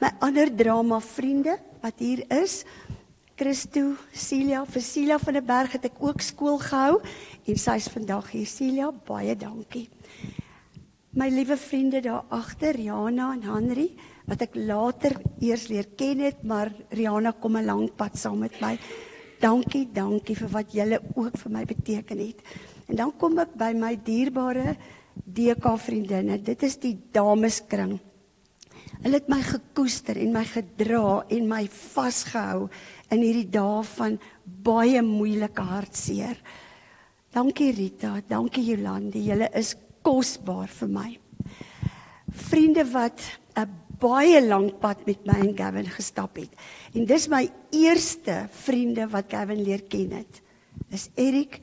Speaker 4: My ander drama vriende wat hier is, Christo, Celia, vir Celia van der Berg het ek ook skool gehou en sy's vandag hier. Celia, baie dankie. My liewe vriende daar agter, Jana en Henry, wat ek later eers leer ken het, maar Rihanna kom 'n lang pad saam met my. Dankie, dankie vir wat julle ook vir my beteken het. En dan kom ek by my dierbare DK vriendinne. Dit is die dameskring. Hulle het my gekoester en my gedra en my vasgehou in hierdie dae van baie moeilike hartseer. Dankie Rita, dankie Jolande, julle is kosbaar vir my. vriende wat 'n baie lank pad met my en Gavin gestap het. En dis my eerste vriende wat Gavin leer ken het. Dis Erik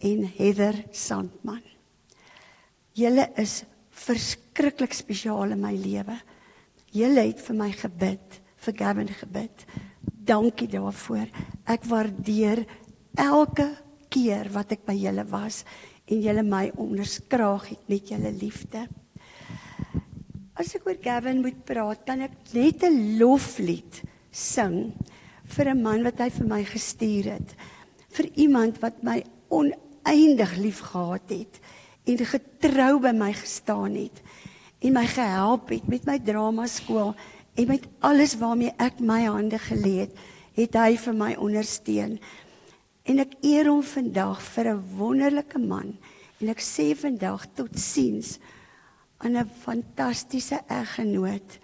Speaker 4: en Heather Sandman. Julle is verskriklik spesiaal in my lewe. Julle het vir my gebid, vir Gavin gebid. Dankie daarvoor. Ek waardeer elke keer wat ek by julle was en julle my onderskraag het met julle liefde. As ek oor Gavin moet praat, kan ek net 'n loflied sing vir 'n man wat hy vir my gestuur het. Vir iemand wat my oneindig liefgehad het en getrou by my gestaan het en my gehelp het met my drama skool en met alles waarmee ek my hande gelê het, het hy vir my ondersteun. En ek eer hom vandag vir 'n wonderlike man en ek sê vandag totsiens aan 'n fantastiese eggenoot.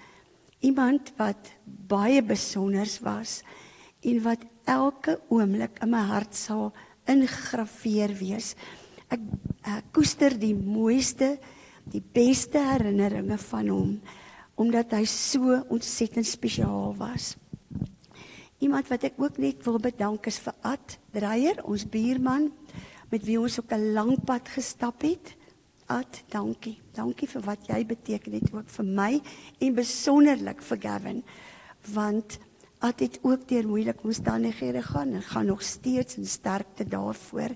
Speaker 4: Iemand wat baie besonder was en wat elke oomblik in my hart sal ingraveer wees. Ek, ek koester die mooiste, die beste herinneringe van hom omdat hy so ontsettend spesiaal was. Iemand wat ek ook net wil bedank is vir Ad Dreyer, ons buurman met wie ons ook 'n lang pad gestap het. Ad, dankie. Dankie vir wat jy beteken het ook vir my en besonderlik vir Gavin want Ad het ook deur moeilike omstandighede gaan en gaan nog steeds in sterkte daarvoor.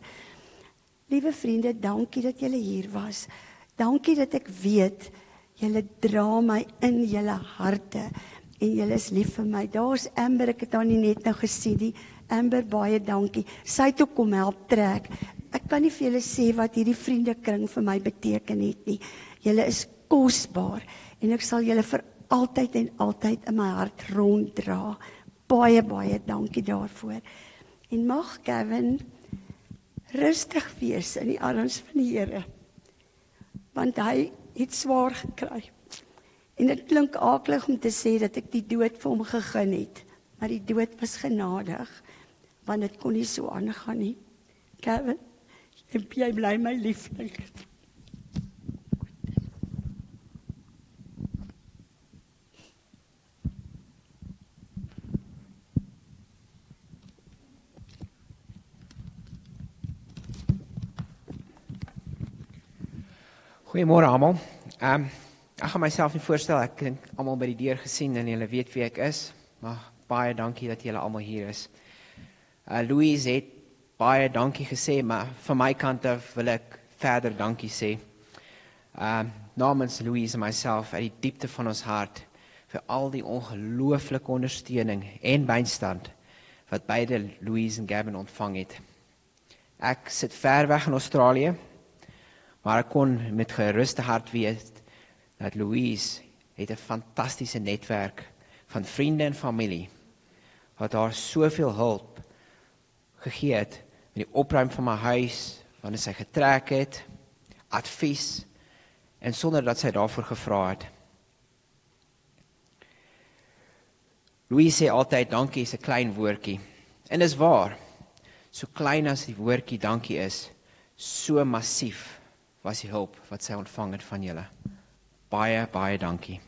Speaker 4: Liewe vriende, dankie dat julle hier was. Dankie dat ek weet julle dra my in julle harte en julle is lief vir my. Daar's Amber, ek het haar nie net nou gesien nie. Amber, baie dankie. Sy het ook kom help trek. Ek kan nie vir julle sê wat hierdie vriendekring vir my beteken het nie. Julle is kosbaar en ek sal julle vir altyd en altyd in my hart ronddra. Baie baie dankie daarvoor. En mag Gavin rustig wees in die arms van die Here. Want hy het swaar gekry. En dit klink aaklig om te sê dat ek die dood vir hom gegeen het, maar die dood was genadig want dit kon nie so aangaan nie. Gavin, jy bly my liefling.
Speaker 5: Goeiemôre almal. Ehm um, ek gaan myself nie voorstel ek dink almal by die deur gesien en julle weet wie ek is. Maar baie dankie dat julle almal hier is. Uh Louise het baie dankie gesê, maar van my kant af wil ek verder dankie sê. Um, namens Louise en myself uit die diepte van ons hart vir al die ongelooflike ondersteuning en bystand wat beide Louise en Gavin ontvang het. Ek sit ver weg in Australië Maar ek kon met geruste hart weet dat Louise het 'n fantastiese netwerk van vriende en familie wat haar soveel hulp gegee het met die opruim van my huis wanneer sy getrek het, advies en sonder dat sy daarvoor gevra het. Louise sê altyd dankie is 'n klein woordjie. En dis waar. So klein as die woordjie dankie is, so massief was die hulp wat sy ontvang het van julle. Baie baie dankie.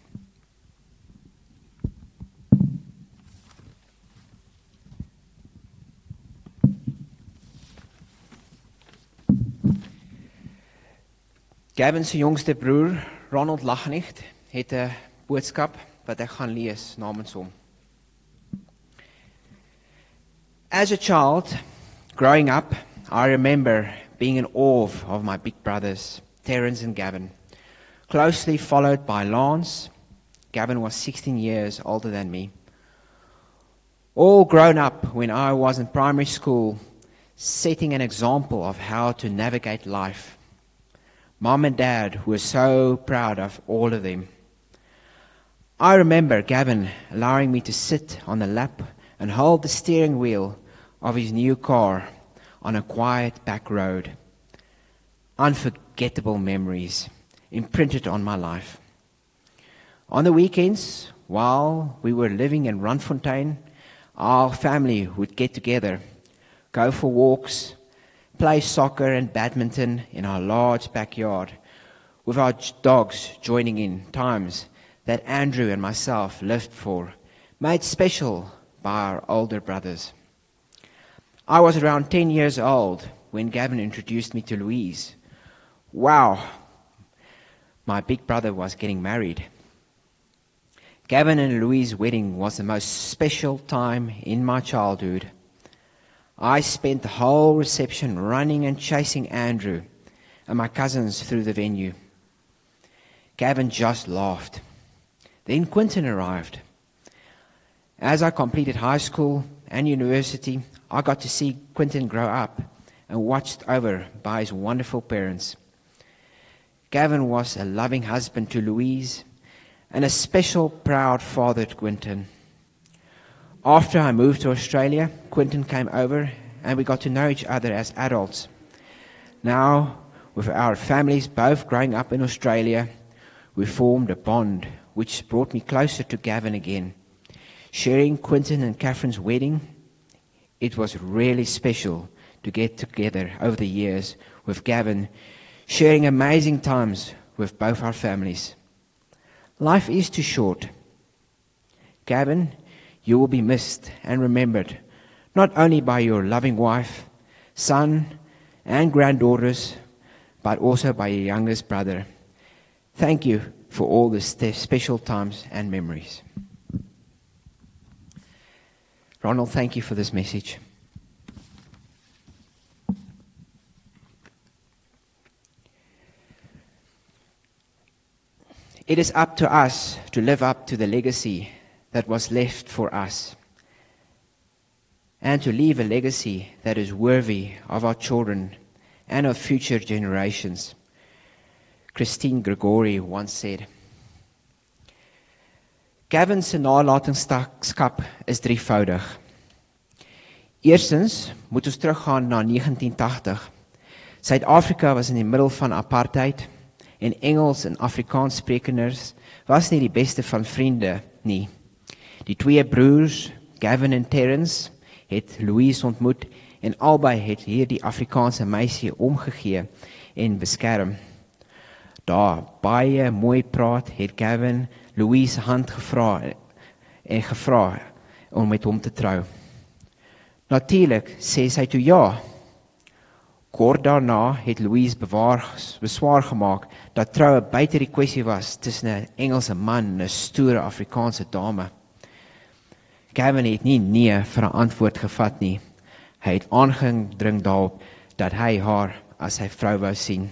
Speaker 5: Gavin se jongste broer, Ronald Lachnicht, het 'n boodskap wat ek gaan lees namens hom. As a child growing up, I remember being in awe of my big brothers, Terence and Gavin, closely followed by Lance. Gavin was 16 years older than me. All grown up when I was in primary school, setting an example of how to navigate life. Mom and dad were so proud of all of them. I remember Gavin allowing me to sit on the lap and hold the steering wheel of his new car on a quiet back road. Unforgettable memories imprinted on my life. On the weekends, while we were living in Randfontein, our family would get together, go for walks, play soccer and badminton in our large backyard with our dogs joining in times that Andrew and myself lived for, made special by our older brothers. I was around 10 years old when Gavin introduced me to Louise. Wow, my big brother was getting married. Gavin and Louise's wedding was the most special time in my childhood. I spent the whole reception running and chasing Andrew and my cousins through the venue. Gavin just laughed. Then Quentin arrived. As I completed high school and university, I got to see Quentin grow up and watched over by his wonderful parents. Gavin was a loving husband to Louise and a special, proud father to Quinton. After I moved to Australia, Quinton came over and we got to know each other as adults. Now, with our families both growing up in Australia, we formed a bond which brought me closer to Gavin again. Sharing Quinton and Catherine's wedding, it was really special to get together over the years with Gavin, sharing amazing times with both our families. Life is too short. Gavin, you will be missed and remembered, not only by your loving wife, son, and granddaughters, but also by your youngest brother. Thank you for all the special times and memories. Ronald, thank you for this message. It is up to us to live up to the legacy that was left for us and to leave a legacy that is worthy of our children and of future generations. Christine Gregory once said, Gavin se nalatenskap is drievoudig. Eerstens moet ons teruggaan na 1980. Suid-Afrika was in die middel van apartheid en Engels en Afrikaans sprekendes was nie die beste van vriende nie. Die twee broers, Gavin en Terence, het Louise ontmoet en albei het hierdie Afrikaanse meisie omgegee en beskerm. Daar baie mooi praat, het Gavin Louise hand gevra en gevra om met hom te trou. Natuurlik sê sy toe ja. Kort daarna het Louise bewaar beswaar gemaak dat troue buite die kwessie was tussen 'n Engelse man en 'n stoere Afrikaanse dame. Gavin het nie nee vir 'n antwoord gevat nie. Hy het aangedring daarop dat hy haar as sy vrou wou sien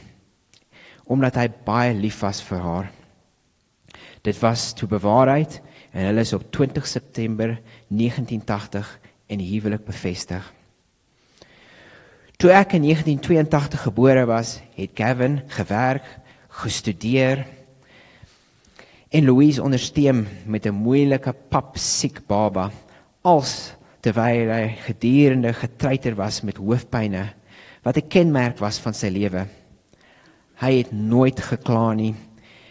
Speaker 5: omdat hy baie lief was vir haar. Dit was toe bewaarheid en hulle is op 20 September 1980 in huwelik bevestig. Toe ek in 1982 gebore was, het Gavin gewerk, gestudeer en Louise ondersteun met 'n moeilike papsiek baba als terwyl hy gedurende getreiter was met hoofpynne wat 'n kenmerk was van sy lewe. Hy het nooit gekla nie.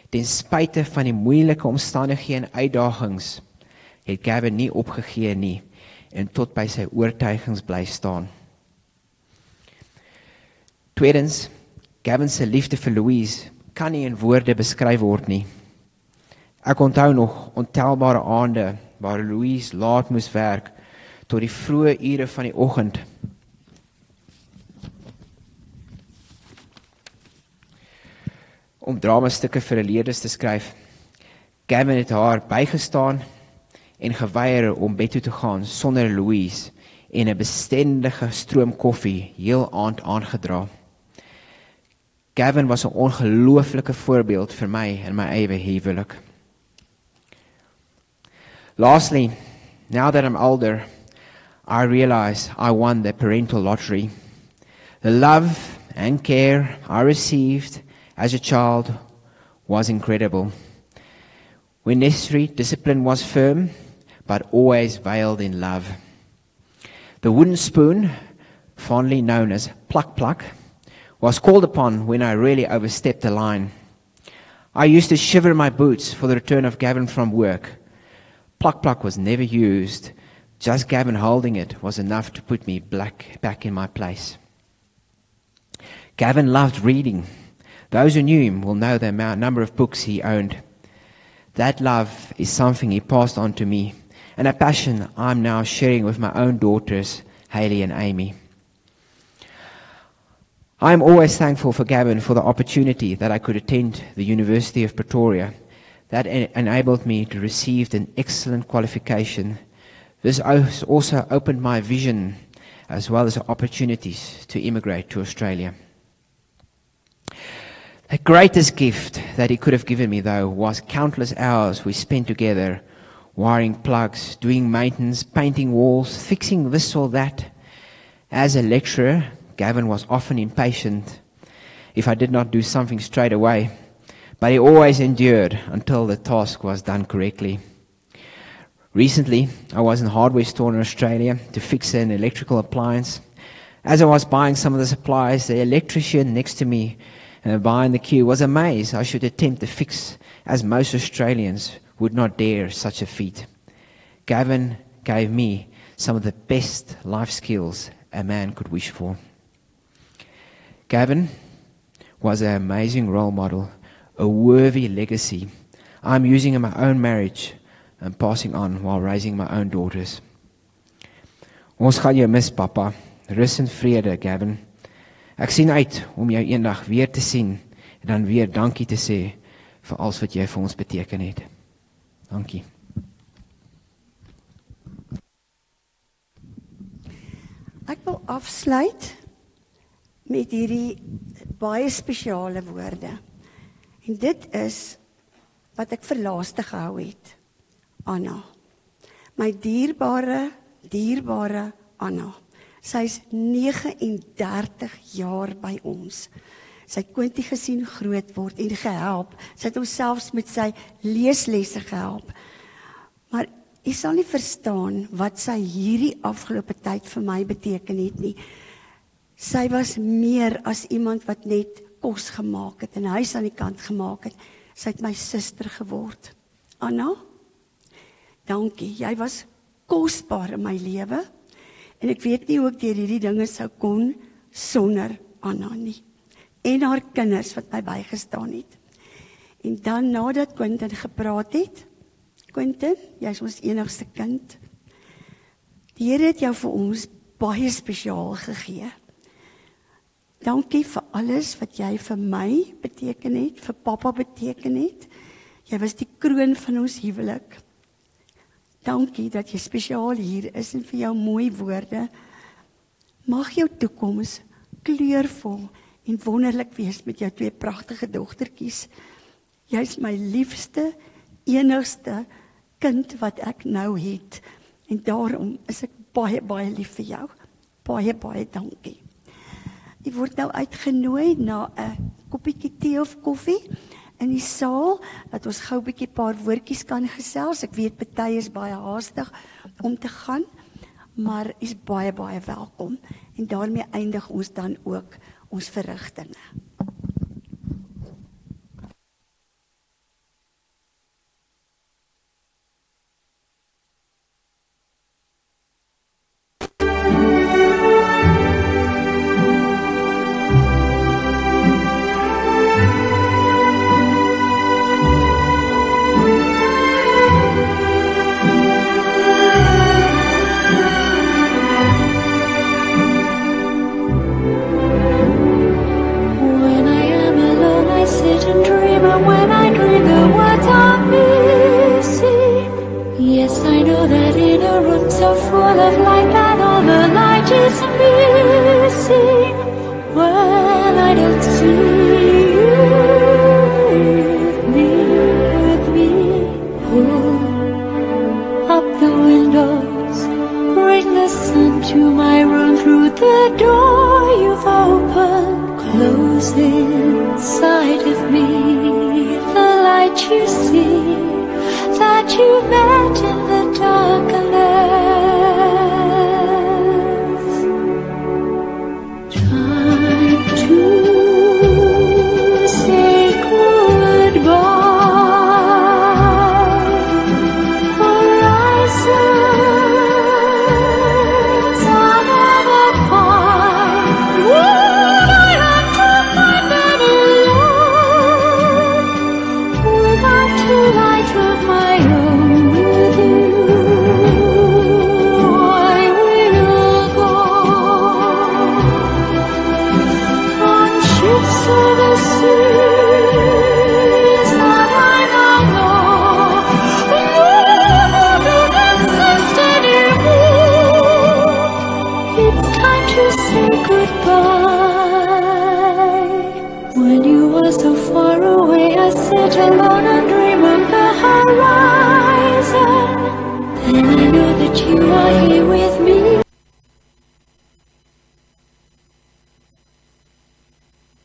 Speaker 5: Ten spyte van die moeilike omstandighede en uitdagings het Gavin nie opgegee nie en tot by sy oortuigings bly staan. Tweedens, Gavin se liefde vir Louise kan nie in woorde beskryf word nie. Ek onthou nog ontelbare aande waar Louise laat moes werk tot die vroeë ure van die oggend. Om dramastukke vir leerders te skryf. Gavin het haar bygestaan en geweier om bed toe te gaan sonder Louise en 'n bestendige stroom koffie heel aand aangedra. Gavin was 'n ongelooflike voorbeeld vir my in my eie huwelik. Lastly, now that I'm older, I realize I won the parental lottery. The love and care I received as a child was incredible. When necessary, discipline was firm, but always veiled in love. The wooden spoon, fondly known as pluck pluck, was called upon when I really overstepped the line. I used to shiver my boots for the return of Gavin from work. Pluck pluck was never used. Just Gavin holding it was enough to put me black back in my place. Gavin loved reading. Those who knew him will know the amount, number of books he owned. That love is something he passed on to me, and a passion I'm now sharing with my own daughters, Haley and Amy. I'm always thankful for Gavin for the opportunity that I could attend the University of Pretoria. That en- enabled me to receive an excellent qualification. This also opened my vision as well as opportunities to immigrate to Australia. The greatest gift that he could have given me, though, was countless hours we spent together wiring plugs, doing maintenance, painting walls, fixing this or that. As a lecturer, Gavin was often impatient if I did not do something straight away, but he always endured until the task was done correctly. Recently, I was in a hardware store in Australia to fix an electrical appliance. As I was buying some of the supplies, the electrician next to me uh, behind the queue was amazed I should attempt to fix, as most Australians would not dare such a feat. Gavin gave me some of the best life skills a man could wish for. Gavin was an amazing role model, a worthy legacy. I'm using in my own marriage and passing on while raising my own daughters. Ons gaan jou mis, pappa. Rus in vrede, Gavin. Ek sien uit om jou eendag weer te sien en dan weer dankie te sê vir alles wat jy vir ons beteken het. Dankie.
Speaker 4: Ek wil afsluit met hierdie baie spesiale woorde. En dit is wat ek vir laaste gehou het. Anna. My dierbare, dierbare Anna. Sy's 39 jaar by ons. Sy het Quinty gesien groot word en gehelp. Sy het homself met sy leeslesse gehelp. Maar jy sal nie verstaan wat sy hierdie afgelope tyd vir my beteken het nie. Sy was meer as iemand wat net kos gemaak het en huis aan die kant gemaak het. Sy het my suster geword. Anna, dankie. Jy was kosbaar in my lewe. En ek weet nie hoe ek deur hierdie dinge sou kon sonder Anna nie. En haar kinders wat my bygestaan het. En dan nadat Quentin gepraat het, Quentin, jy's ons enigste kind. Die Here het jou vir ons baie spesiaal gegee. Dankie vir alles wat jy vir my beteken het, vir pappa beteken het. Jy was die kroon van ons huwelik. Dankie dat jy spesiaal hier is en vir jou mooi woorde. Mag jou toekoms kleurvol en wonderlik wees met jou twee pragtige dogtertjies. Jy's my liefste, enigste kind wat ek nou het en daarom is ek baie baie lief vir jou. Baie baie dankie. Jy word nou uitgenooi na 'n koppietjie tee of koffie in die saal dat ons gou 'n bietjie paar woordjies kan gesels. Ek weet party is baie haastig om te gaan, maar is baie baie welkom. En daarmee eindig ons dan ook ons verrigtinge.